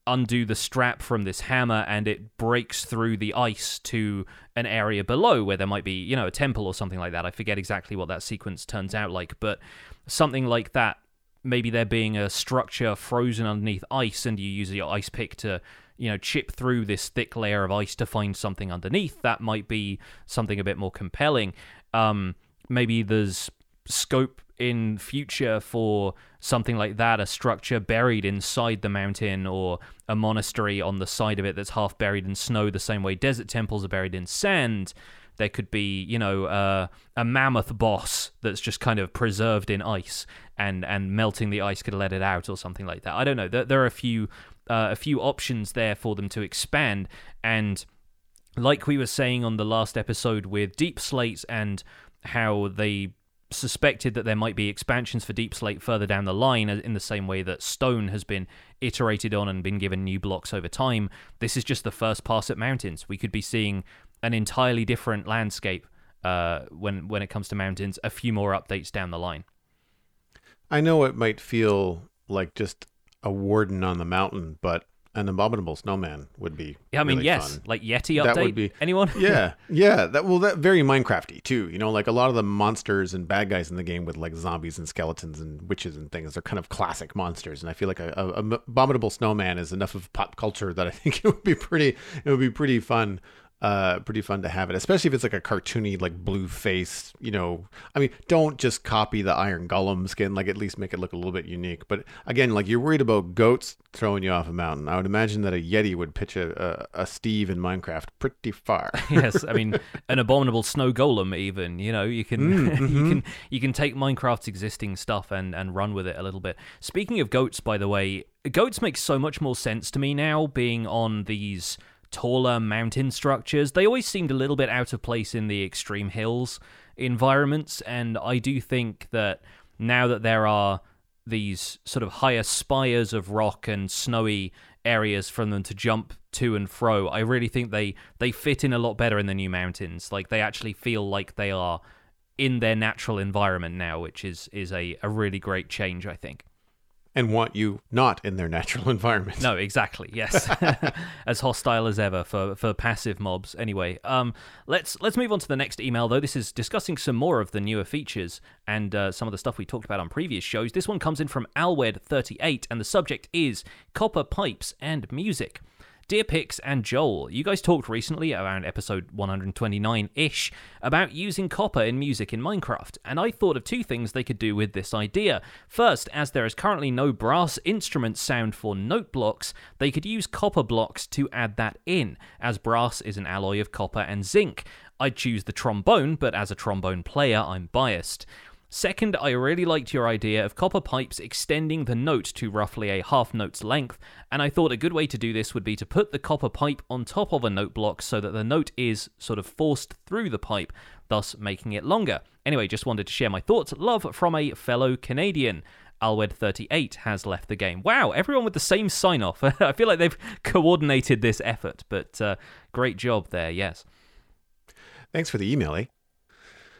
Speaker 1: undo the strap from this hammer and it breaks through the ice to an area below where there might be, you know, a temple or something like that. I forget exactly what that sequence turns out like, but something like that maybe there being a structure frozen underneath ice and you use your ice pick to you know chip through this thick layer of ice to find something underneath that might be something a bit more compelling. Um maybe there's scope in future for something like that a structure buried inside the mountain or a monastery on the side of it that's half buried in snow the same way desert temples are buried in sand there could be you know uh, a mammoth boss that's just kind of preserved in ice and and melting the ice could let it out or something like that. I don't know. There, there are a few uh, a few options there for them to expand. And like we were saying on the last episode with deep slates and how they suspected that there might be expansions for deep slate further down the line in the same way that stone has been iterated on and been given new blocks over time this is just the first pass at mountains. We could be seeing an entirely different landscape uh, when when it comes to mountains a few more updates down the line
Speaker 2: I know it might feel like just a warden on the mountain, but an abominable snowman would be.
Speaker 1: yeah i mean
Speaker 2: really
Speaker 1: yes
Speaker 2: fun.
Speaker 1: like yeti update
Speaker 2: That would be-
Speaker 1: anyone
Speaker 2: yeah, yeah. That well, that very Minecrafty too. You know, like a lot of the monsters and bad guys in the game with like zombies and skeletons and witches and things. They're kind of classic monsters, and I feel like a, a, a abominable snowman is enough of pop culture that I think it would be pretty. It would be pretty fun. Uh, pretty fun to have it, especially if it's like a cartoony, like blue face. You know, I mean, don't just copy the Iron Golem skin. Like, at least make it look a little bit unique. But again, like you're worried about goats throwing you off a mountain. I would imagine that a Yeti would pitch a, a, a Steve in Minecraft pretty far.
Speaker 1: yes, I mean an abominable snow golem. Even you know you can
Speaker 2: Mm,
Speaker 1: you
Speaker 2: mhm.
Speaker 1: can you can take Minecraft's existing stuff and and run with it a little bit. Speaking of goats, by the way, goats make so much more sense to me now. Being on these taller mountain structures, they always seemed a little bit out of place in the extreme hills environments, and I do think that now that there are these sort of higher spires of rock and snowy areas for them to jump to and fro. I really think they they fit in a lot better in the new mountains. Like they actually feel like they are in their natural environment now, which is is a, a really great change, I think.
Speaker 2: And want you not in their natural environment.
Speaker 1: No, exactly. Yes, as hostile as ever for, for passive mobs. Anyway, um, let's let's move on to the next email. Though this is discussing some more of the newer features and uh, some of the stuff we talked about on previous shows. This one comes in from Alwed38, and the subject is copper pipes and music. Dear Pix and Joel, you guys talked recently around episode 129 ish about using copper in music in Minecraft, and I thought of two things they could do with this idea. First, as there is currently no brass instrument sound for note blocks, they could use copper blocks to add that in, as brass is an alloy of copper and zinc. I'd choose the trombone, but as a trombone player, I'm biased. Second, I really liked your idea of copper pipes extending the note to roughly a half note's length, and I thought a good way to do this would be to put the copper pipe on top of a note block so that the note is sort of forced through the pipe, thus making it longer. Anyway, just wanted to share my thoughts. Love from a fellow Canadian. Alwed38 has left the game. Wow, everyone with the same sign off. I feel like they've coordinated this effort, but uh, great job there, yes.
Speaker 2: Thanks for the email, eh?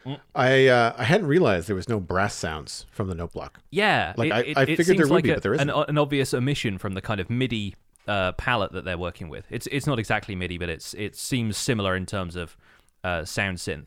Speaker 1: Mm.
Speaker 2: I uh, I hadn't realized there was no brass sounds from the note block.
Speaker 1: Yeah,
Speaker 2: Like,
Speaker 1: it,
Speaker 2: I-
Speaker 1: it,
Speaker 2: I figured there would
Speaker 1: like
Speaker 2: be,
Speaker 1: a-
Speaker 2: but there
Speaker 1: an,
Speaker 2: isn't.
Speaker 1: an obvious omission from the kind of MIDI uh, palette that they're working with. It's it's not exactly MIDI, but it's it seems similar in terms of uh, sound synth.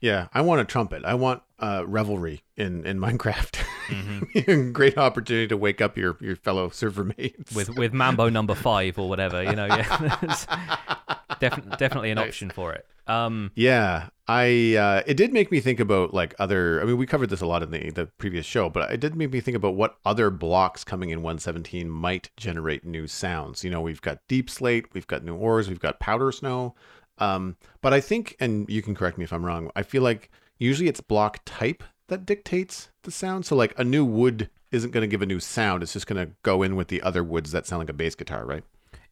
Speaker 2: Yeah, I want a trumpet. I want uh, revelry in in Minecraft.
Speaker 1: Mm-hmm.
Speaker 2: Great opportunity to wake up your your fellow server mates
Speaker 1: with with Mambo number five or whatever. You know, yeah, definitely definitely an
Speaker 2: Nice.
Speaker 1: option for it. Um,
Speaker 2: Yeah, I uh, it did make me think about like other. I mean, we covered this a lot in the the previous show, but it did make me think about what other blocks coming in 117 might generate new sounds. You know, we've got deep slate, we've got new ores, we've got powder snow. Um, but I think, and you can correct me if I'm wrong. I feel like usually it's block type that dictates the sound. So like a new wood isn't going to give a new sound. It's just going to go in with the other woods that sound like a bass guitar, right?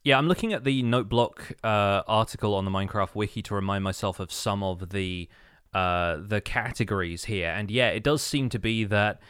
Speaker 1: Yeah, I'm looking at the note block uh, article on the Minecraft wiki to remind myself of some of the uh, the categories here, and yeah, it does seem to be that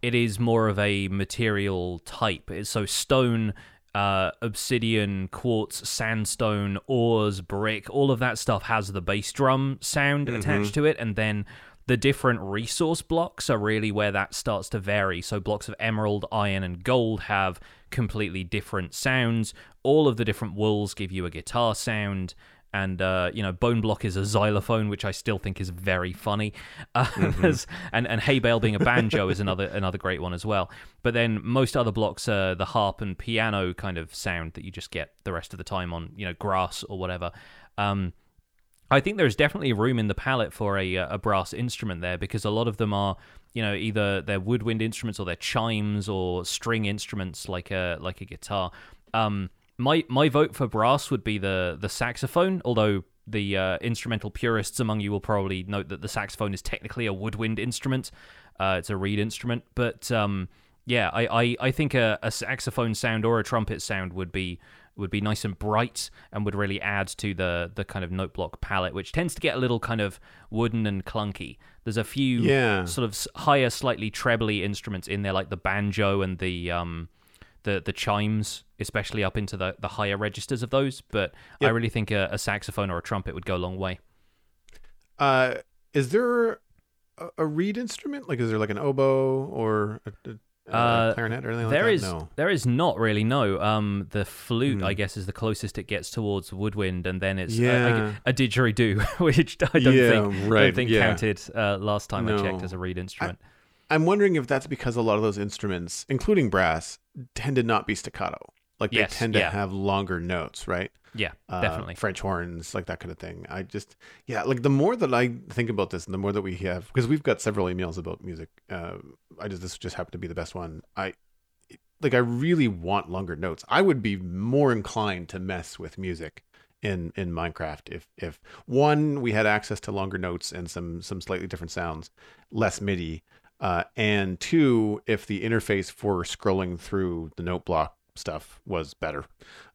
Speaker 1: it is more of a material type. So stone, uh, obsidian, quartz, sandstone, ores, brick, all of that stuff has the bass drum sound attached to it, and then the different resource blocks are really where that starts to vary. So blocks of emerald, iron, and gold have completely different sounds. All of the different wools give you a guitar sound. And uh, you know, bone block is a xylophone, which I still think is very funny. Uh, there's- and and hay bale being a banjo is another another great one as well. But then most other blocks are the harp and piano kind of sound that you just get the rest of the time on you know grass or whatever. Um, I think there's definitely room in the palette for a uh, a brass instrument there because a lot of them are you know either they're woodwind instruments or they're chimes or string instruments like a like a guitar. Um, my my vote for brass would be the the saxophone, although the uh, instrumental purists among you will probably note that the saxophone is technically a woodwind instrument. Uh, it's a reed instrument, but um, yeah, I, I, I think a, a saxophone sound or a trumpet sound would be would be nice and bright and would really add to the the kind of note block palette, which tends to get a little kind of wooden and clunky. There's a few
Speaker 2: Yeah.
Speaker 1: sort of higher, slightly trebly instruments in there, like the banjo and the um the the chimes, especially up into the the higher registers of those. But I really think a, a saxophone or a trumpet would go a long way.
Speaker 2: Uh, is there a, a reed instrument? Like, is there like an oboe or a, a
Speaker 1: Uh,
Speaker 2: clarinet or anything
Speaker 1: There
Speaker 2: like
Speaker 1: is?
Speaker 2: No.
Speaker 1: there is not really no. Um, the flute
Speaker 2: Hmm.
Speaker 1: I guess is the closest it gets towards woodwind, and then it's
Speaker 2: Yeah.
Speaker 1: a, a, didgeridoo, which I don't
Speaker 2: Yeah,
Speaker 1: think
Speaker 2: right,
Speaker 1: don't think
Speaker 2: yeah.
Speaker 1: counted uh, last time I checked as a reed instrument.
Speaker 2: I'm wondering if that's because a lot of those instruments, including brass, tend to not be staccato. Like they
Speaker 1: Yes,
Speaker 2: tend to have longer notes, right?
Speaker 1: Yeah,
Speaker 2: Uh,
Speaker 1: definitely.
Speaker 2: French horns, like that kind of thing. I just, yeah, like the more that I think about this, and the more that we have, because we've got several emails about music. Uh, I just this just happened to be the best one. I like, I really want longer notes. I would be more inclined to mess with music in in Minecraft if if one we had access to longer notes and some some slightly different sounds, less MIDI, uh, and two if the interface for scrolling through the note block stuff was better.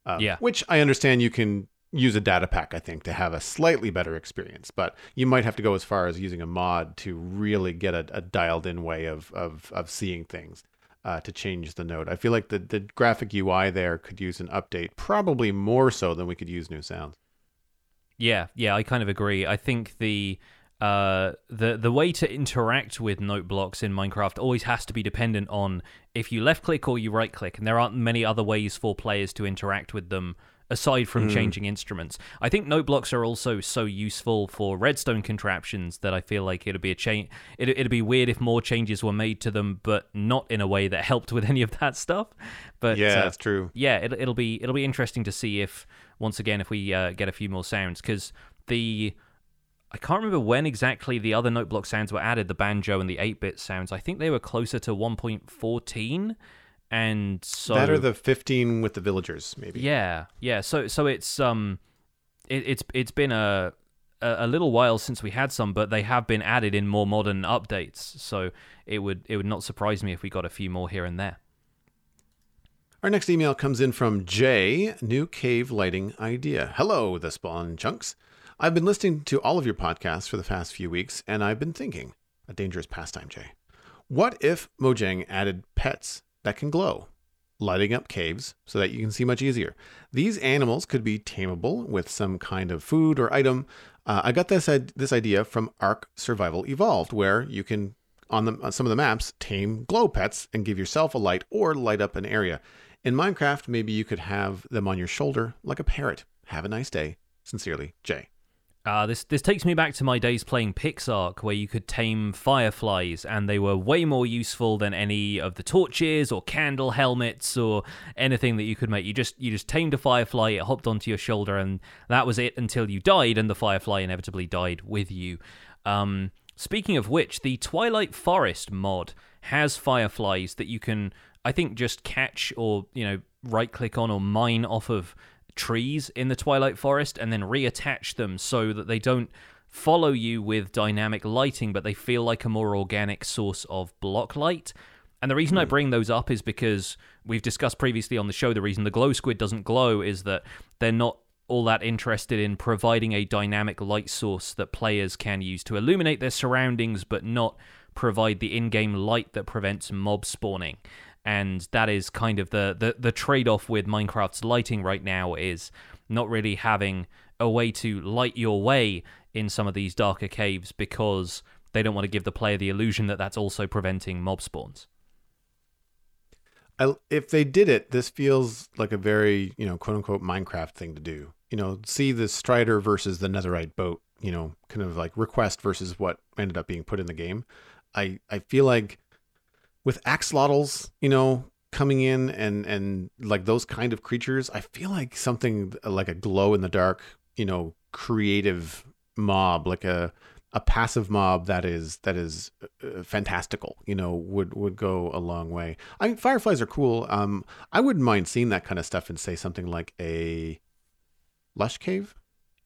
Speaker 2: Um,
Speaker 1: Yeah.
Speaker 2: Which I understand you can use a data pack, I think, to have a slightly better experience, but you might have to go as far as using a mod to really get a, a dialed in way of, of, of seeing things uh, to change the note. I feel like the, the graphic UI there could use an update, probably more so than we could use new sounds.
Speaker 1: Yeah, yeah, I kind of agree. I think the uh, the the way to interact with note blocks in Minecraft always has to be dependent on if you left click or you right click, and there aren't many other ways for players to interact with them aside from changing instruments. I think note blocks are also so useful for redstone contraptions that I feel like it'd be a change. It, it'd be weird if more changes were made to them, but not in a way that helped with any of that stuff. But
Speaker 2: yeah,
Speaker 1: uh,
Speaker 2: that's true.
Speaker 1: yeah, it'll, it'll be it'll be interesting to see if once again if we uh, get a few more sounds because the I can't remember when exactly the other noteblock sounds were added, the banjo and the 8-bit sounds. I think they were closer to 1.14 and so
Speaker 2: that or the 15 with the villagers, maybe.
Speaker 1: yeah, yeah. So so it's um it, it's it's been a a a little while since we had some, but they have been added in more modern updates. So it would it would not surprise me if we got a few more here and there.
Speaker 2: Our next email comes in from Jay, new cave lighting idea. Hello, the spawn chunks. I've been listening to all of your podcasts for the past few weeks, and I've been thinking, a dangerous pastime, Jay. What if Mojang added pets that can glow, lighting up caves so that you can see much easier? These animals could be tameable with some kind of food or item. Uh, I got this this idea from Ark Survival Evolved, where you can on, the, on some of the maps tame glow pets and give yourself a light or light up an area. In Minecraft, maybe you could have them on your shoulder like a parrot. Have a nice day. Sincerely, Jay.
Speaker 1: Uh, this this takes me back to my days playing PixARK, where you could tame fireflies, and they were way more useful than any of the torches or candle helmets or anything that you could make. You just you just tamed a firefly, it hopped onto your shoulder, and that was it until you died, and the firefly inevitably died with you. Um, speaking of which, the Twilight Forest mod has fireflies that you can, I think, just catch or you know right click on or mine off of trees in the Twilight Forest and then reattach them so that they don't follow you with dynamic lighting, but they feel like a more organic source of block light. And the reason I hmm. bring those up is because we've discussed previously on the show the reason the glow squid doesn't glow is that they're not all that interested in providing a dynamic light source that players can use to illuminate their surroundings but not provide the in-game light that prevents mob spawning and that is kind of the the, the trade-off with Minecraft's lighting right now is not really having a way to light your way in some of these darker caves because they don't want to give the player the illusion that that's also preventing mob spawns.
Speaker 2: I, if they did it, this feels like a very, you know, quote unquote Minecraft thing to do. You know, see the Strider versus the Netherite boat, you know, kind of like request versus what ended up being put in the game. I, I feel like with axolotls, you know, coming in and and like those kind of creatures, I feel like something like a glow in the dark, you know, creative mob, like a a passive mob that is that is uh, fantastical, you know, would would go a long way. I mean, fireflies are cool. Um, I wouldn't mind seeing that kind of stuff and say something like a lush cave.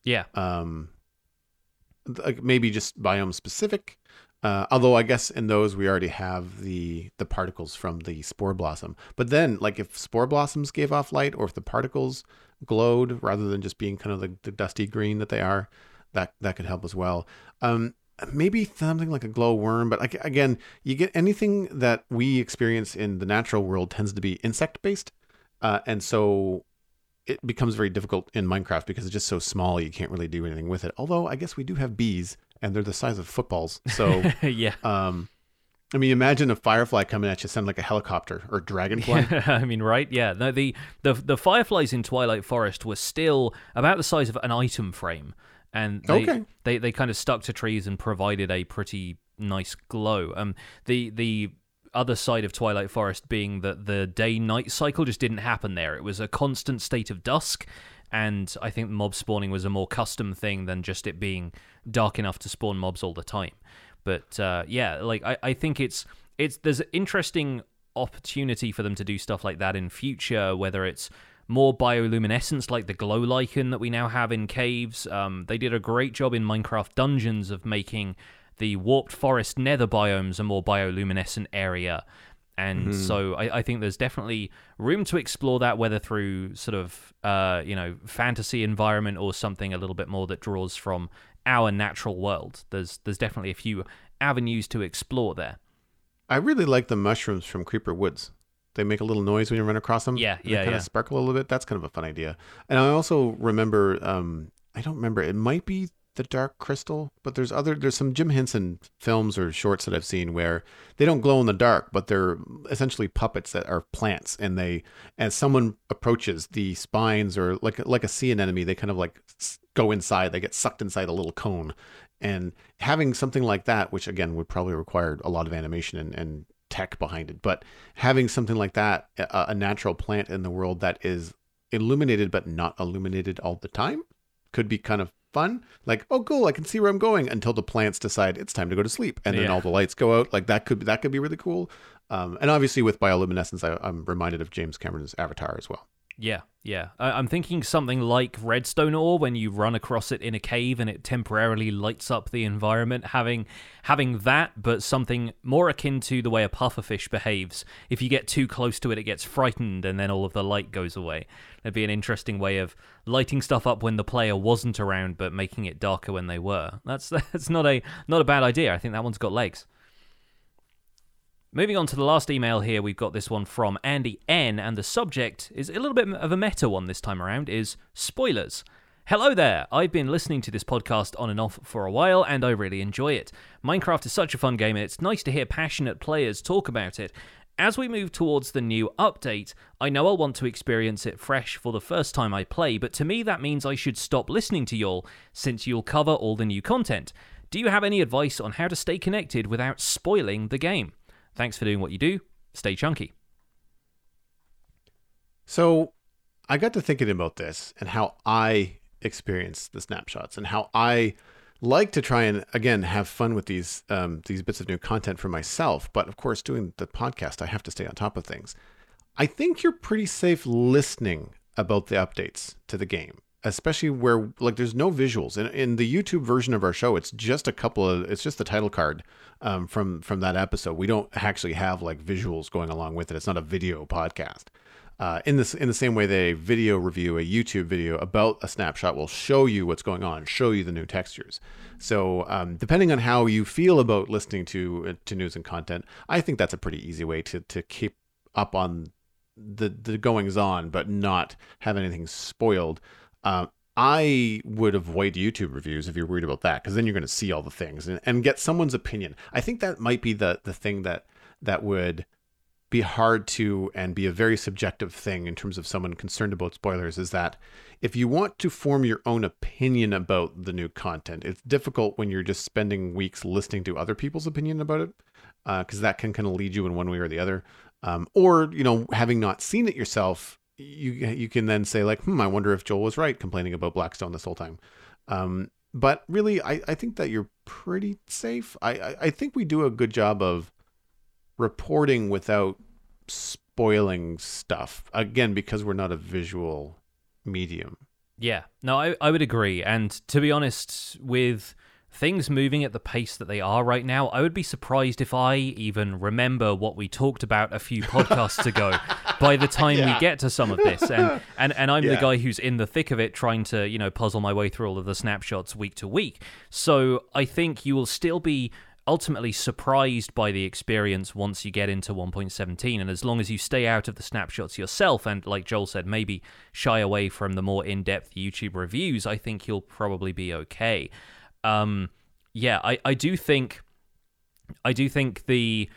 Speaker 1: Yeah.
Speaker 2: Um, like maybe just biome specific. Uh, although I guess in those we already have the the particles from the spore blossom. But then, like if spore blossoms gave off light, or if the particles glowed rather than just being kind of the, the dusty green that they are, that that could help as well. Um, maybe something like a glow worm, but like again, you get anything that we experience in the natural world tends to be insect based, uh, and so it becomes very difficult in Minecraft because it's just so small you can't really do anything with it. Although I guess we do have bees and they're the size of footballs. So
Speaker 1: yeah.
Speaker 2: Um, I mean, imagine a firefly coming at you, sound like a helicopter or a dragonfly.
Speaker 1: I mean, right? Yeah. No, the, the the fireflies in Twilight Forest were still about the size of an item frame, and they
Speaker 2: Okay.
Speaker 1: they, they kind of stuck to trees and provided a pretty nice glow. Um, the the other side of Twilight Forest being that the day night cycle just didn't happen there. It was a constant state of dusk, and I think mob spawning was a more custom thing than just it being dark enough to spawn mobs all the time. But uh, yeah, like I, I think it's it's there's an interesting opportunity for them to do stuff like that in future, whether it's more bioluminescence like the glow lichen that we now have in caves. Um, they did a great job in Minecraft Dungeons of making the warped forest nether biomes a more bioluminescent area. And so I, I think there's definitely room to explore that, whether through sort of uh, you know fantasy environment or something a little bit more that draws from our natural world. There's there's definitely a few avenues to explore there.
Speaker 2: I really like the mushrooms from Creeper Woods. They make a little noise when you run across them.
Speaker 1: Yeah,
Speaker 2: They
Speaker 1: yeah,
Speaker 2: kind
Speaker 1: yeah.
Speaker 2: of sparkle a little bit. That's kind of a fun idea. And I also remember, um, I don't remember. It might be the Dark Crystal, but there's other. There's some Jim Henson films or shorts that I've seen where they don't glow in the dark, but they're essentially puppets that are plants, and they as someone approaches the spines or like like a sea anemone, they kind of like go inside. They get sucked inside a little cone, and having something like that, which again would probably require a lot of animation and, and tech behind it, but having something like that, a, a natural plant in the world that is illuminated but not illuminated all the time, could be kind of fun. Like, oh, cool, I can see where I'm going until the plants decide it's time to go to sleep, and then
Speaker 1: Yeah.
Speaker 2: all the lights go out. Like that could that could be really cool. Um, and obviously with bioluminescence, I, I'm reminded of James Cameron's Avatar as well.
Speaker 1: Yeah, yeah. I- I'm thinking something like redstone ore when you run across it in a cave and it temporarily lights up the environment. Having having that, but something more akin to the way a pufferfish behaves. If you get too close to it, it gets frightened and then all of the light goes away. That'd be an interesting way of lighting stuff up when the player wasn't around, but making it darker when they were. That's that's not a not a bad idea. I think that one's got legs. Moving on to the last email here, we've got this one from Andy N, and the subject is a little bit of a meta one this time around, is spoilers. Hello there! I've been listening to this podcast on and off for a while, and I really enjoy it. Minecraft is such a fun game, and it's nice to hear passionate players talk about it. As we move towards the new update, I know I'll want to experience it fresh for the first time I play, but to me that means I should stop listening to y'all since you'll cover all the new content. Do you have any advice on how to stay connected without spoiling the game? Thanks for doing what you do. Stay chunky.
Speaker 2: So I got to thinking about this and how I experience the snapshots and how I like to try and again have fun with these um, these bits of new content for myself. But of course, doing the podcast, I have to stay on top of things. I think you're pretty safe listening about the updates to the game, especially where like there's no visuals. In, in the YouTube version of our show, it's just a couple of it's just the title card um, from from that episode. We don't actually have like visuals going along with it. It's not a video podcast. Uh, in this, in the same way that a video review, a YouTube video about a snapshot will show you what's going on, show you the new textures. So, um, depending on how you feel about listening to uh, to news and content, I think that's a pretty easy way to to keep up on the the goings on, but not have anything spoiled. Uh, I would avoid YouTube reviews if you're worried about that, because then you're going to see all the things and, and get someone's opinion. I think that might be the the thing that that would be hard to and be a very subjective thing in terms of someone concerned about spoilers is that if you want to form your own opinion about the new content, it's difficult when you're just spending weeks listening to other people's opinion about it, because uh, that can kind of lead you in one way or the other. Um, or you know, having not seen it yourself, you you can then say like, hmm, I wonder if Joel was right complaining about Blackstone this whole time. Um, but really, I, I think that you're pretty safe. I, I, I think we do a good job of reporting without spoiling stuff. Again, because we're not a visual medium.
Speaker 1: Yeah, no, I, I would agree. And to be honest, with things moving at the pace that they are right now, I would be surprised if I even remember what we talked about a few podcasts ago by the time yeah. we get to some of this. And and, and I'm yeah. the guy who's in the thick of it trying to, you know, puzzle my way through all of the snapshots week to week. So I think you will still be ultimately surprised by the experience once you get into 1.17 and as long as you stay out of the snapshots yourself and like Joel said maybe shy away from the more in-depth YouTube reviews I think you'll probably be okay um yeah I I do think I do think the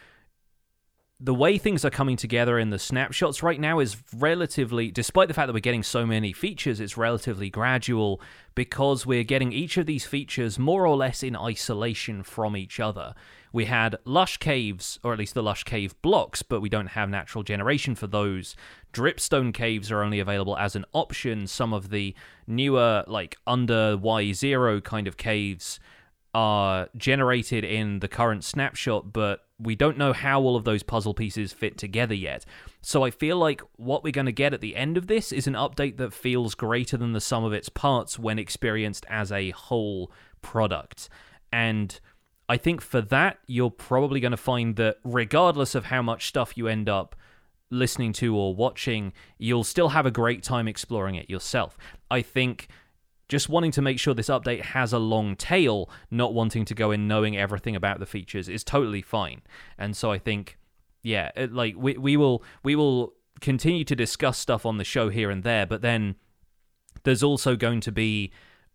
Speaker 1: the way things are coming together in the snapshots right now is relatively, despite the fact that we're getting so many features, it's relatively gradual because we're getting each of these features more or less in isolation from each other. We had lush caves, or at least the lush cave blocks, but we don't have natural generation for those. Dripstone caves are only available as an option. Some of the newer, like under Y0 kind of caves are generated in the current snapshot, but we don't know how all of those puzzle pieces fit together yet. So I feel like what we're going to get at the end of this is an update that feels greater than the sum of its parts when experienced as a whole product. And I think for that, you're probably going to find that regardless of how much stuff you end up listening to or watching, you'll still have a great time exploring it yourself. I think just wanting to make sure this update has a long tail, not wanting to go in knowing everything about the features is totally fine. And so I think, yeah, it, like we we will we will continue to discuss stuff on the show here and there, but then there's also going to be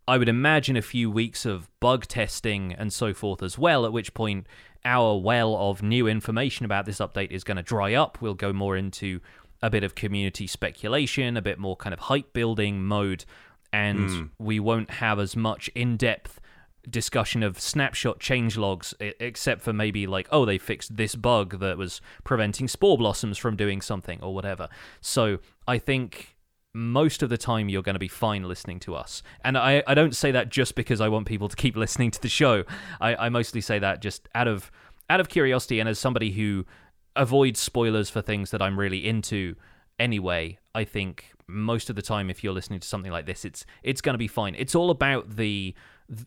Speaker 1: I would imagine a few weeks of bug testing and so forth as well, at which point our well of new information about this update is going to dry up. We'll go more into a bit of community speculation, a bit more kind of hype building mode and mm. we won't have as much in depth discussion of snapshot change logs, except for maybe like, oh, they fixed this bug that was preventing spore blossoms from doing something or whatever. So I think most of the time you're going to be fine listening to us. And I, I don't say that just because I want people to keep listening to the show. I, I mostly say that just out of out of curiosity and as somebody who avoids spoilers for things that I'm really into anyway, I think most of the time if you're listening to something like this it's it's going to be fine. It's all about the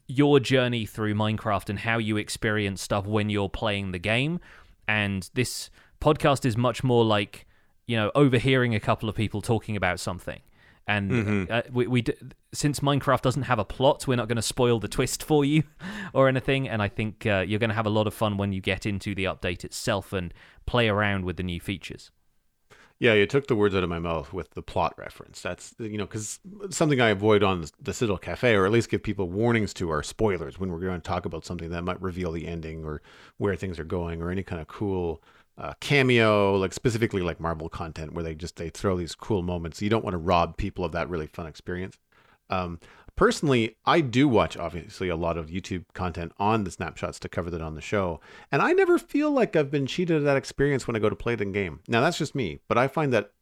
Speaker 1: your journey through minecraft and how you experience stuff when you're playing the game. And this podcast is much more like you know overhearing a couple of people talking about something. And mm-hmm. uh, we, we since minecraft doesn't have a plot we're not going to spoil the twist for you or anything. And i think uh, you're going to have a lot of fun when you get into the update itself and play around with the new features
Speaker 2: yeah, you took the words out of my mouth with the plot reference. That's you know because something I avoid on the Citadel Cafe, or at least give people warnings to, are spoilers when we're going to talk about something that might reveal the ending or where things are going or any kind of cool uh, cameo, like specifically like Marvel content, where they just they throw these cool moments. You don't want to rob people of that really fun experience. Um, personally, I do watch obviously a lot of YouTube content on the snapshots to cover that on the show, and I never feel like I've been cheated of that experience when I go to play the game. Now that's just me, but I find that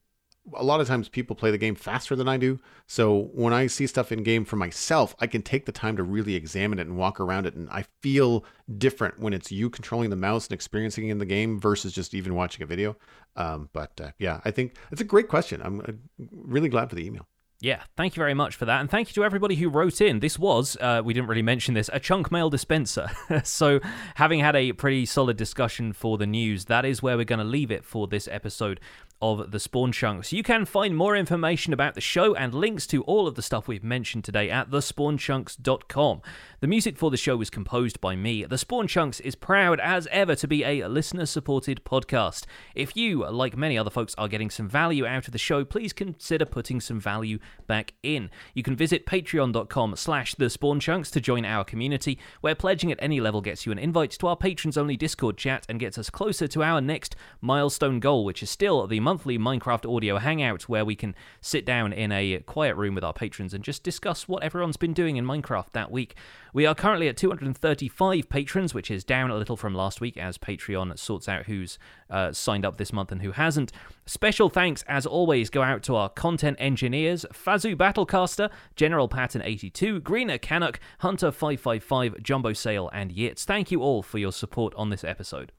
Speaker 2: a lot of times people play the game faster than I do. So when I see stuff in game for myself, I can take the time to really examine it and walk around it. And I feel different when it's you controlling the mouse and experiencing in the game versus just even watching a video. Um, but uh, yeah, I think it's a great question. I'm uh, really glad for the email.
Speaker 1: Yeah, thank you very much for that. And thank you to everybody who wrote in. This was, uh, we didn't really mention this, a chunk mail dispenser. so, having had a pretty solid discussion for the news, that is where we're going to leave it for this episode of the Spawn Chunks. You can find more information about the show and links to all of the stuff we've mentioned today at thespawnchunks.com. The music for the show was composed by me. The Spawn Chunks is proud as ever to be a listener supported podcast. If you, like many other folks, are getting some value out of the show, please consider putting some value back in. You can visit patreon.com slash the Spawn Chunks to join our community, where pledging at any level gets you an invite to our patrons only Discord chat and gets us closer to our next milestone goal, which is still the monthly Minecraft audio hangout where we can sit down in a quiet room with our patrons and just discuss what everyone's been doing in Minecraft that week. We are currently at 235 patrons, which is down a little from last week as Patreon sorts out who's uh, signed up this month and who hasn't. Special thanks, as always, go out to our content engineers Fazu Battlecaster, General Patton 82, Greener Canuck, Hunter 555, Jumbo Sale, and Yitz. Thank you all for your support on this episode.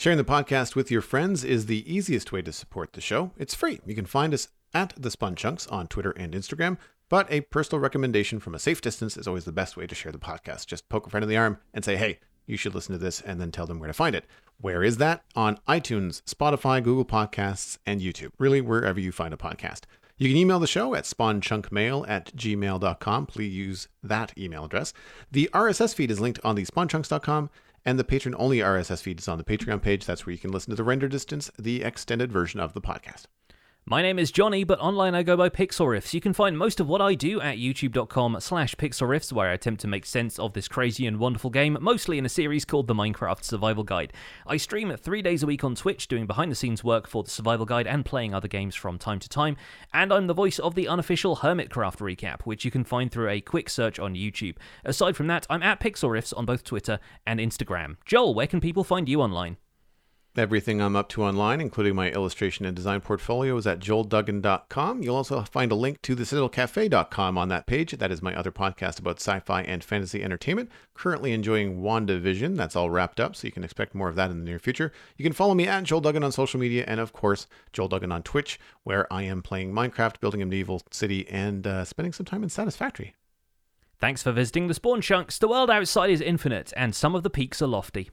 Speaker 2: Sharing the podcast with your friends is the easiest way to support the show. It's free. You can find us at the Spawn Chunks on Twitter and Instagram. But a personal recommendation from a safe distance is always the best way to share the podcast. Just poke a friend in the arm and say, hey, you should listen to this, and then tell them where to find it. Where is that? On iTunes, Spotify, Google Podcasts, and YouTube. Really, wherever you find a podcast. You can email the show at spawnchunkmail at gmail.com. Please use that email address. The RSS feed is linked on the spawnchunks.com and the patron only RSS feed is on the Patreon page. That's where you can listen to the render distance, the extended version of the podcast.
Speaker 1: My name is Jonny, but online I go by Pixelriffs. You can find most of what I do at youtube.com slash pixelriffs, where I attempt to make sense of this crazy and wonderful game, mostly in a series called the Minecraft Survival Guide. I stream three days a week on Twitch, doing behind-the-scenes work for the Survival Guide and playing other games from time to time, and I'm the voice of the unofficial Hermitcraft recap, which you can find through a quick search on YouTube. Aside from that, I'm at Pixelriffs on both Twitter and Instagram. Joel, where can people find you online?
Speaker 2: Everything I'm up to online, including my illustration and design portfolio, is at joelduggan.com. You'll also find a link to thecitadelcafe.com on that page. That is my other podcast about sci fi and fantasy entertainment. Currently enjoying WandaVision. That's all wrapped up, so you can expect more of that in the near future. You can follow me at Joel Duggan on social media, and of course, Joel Duggan on Twitch, where I am playing Minecraft, building a medieval city, and uh, spending some time in Satisfactory.
Speaker 1: Thanks for visiting the Spawn Chunks. The world outside is infinite, and some of the peaks are lofty.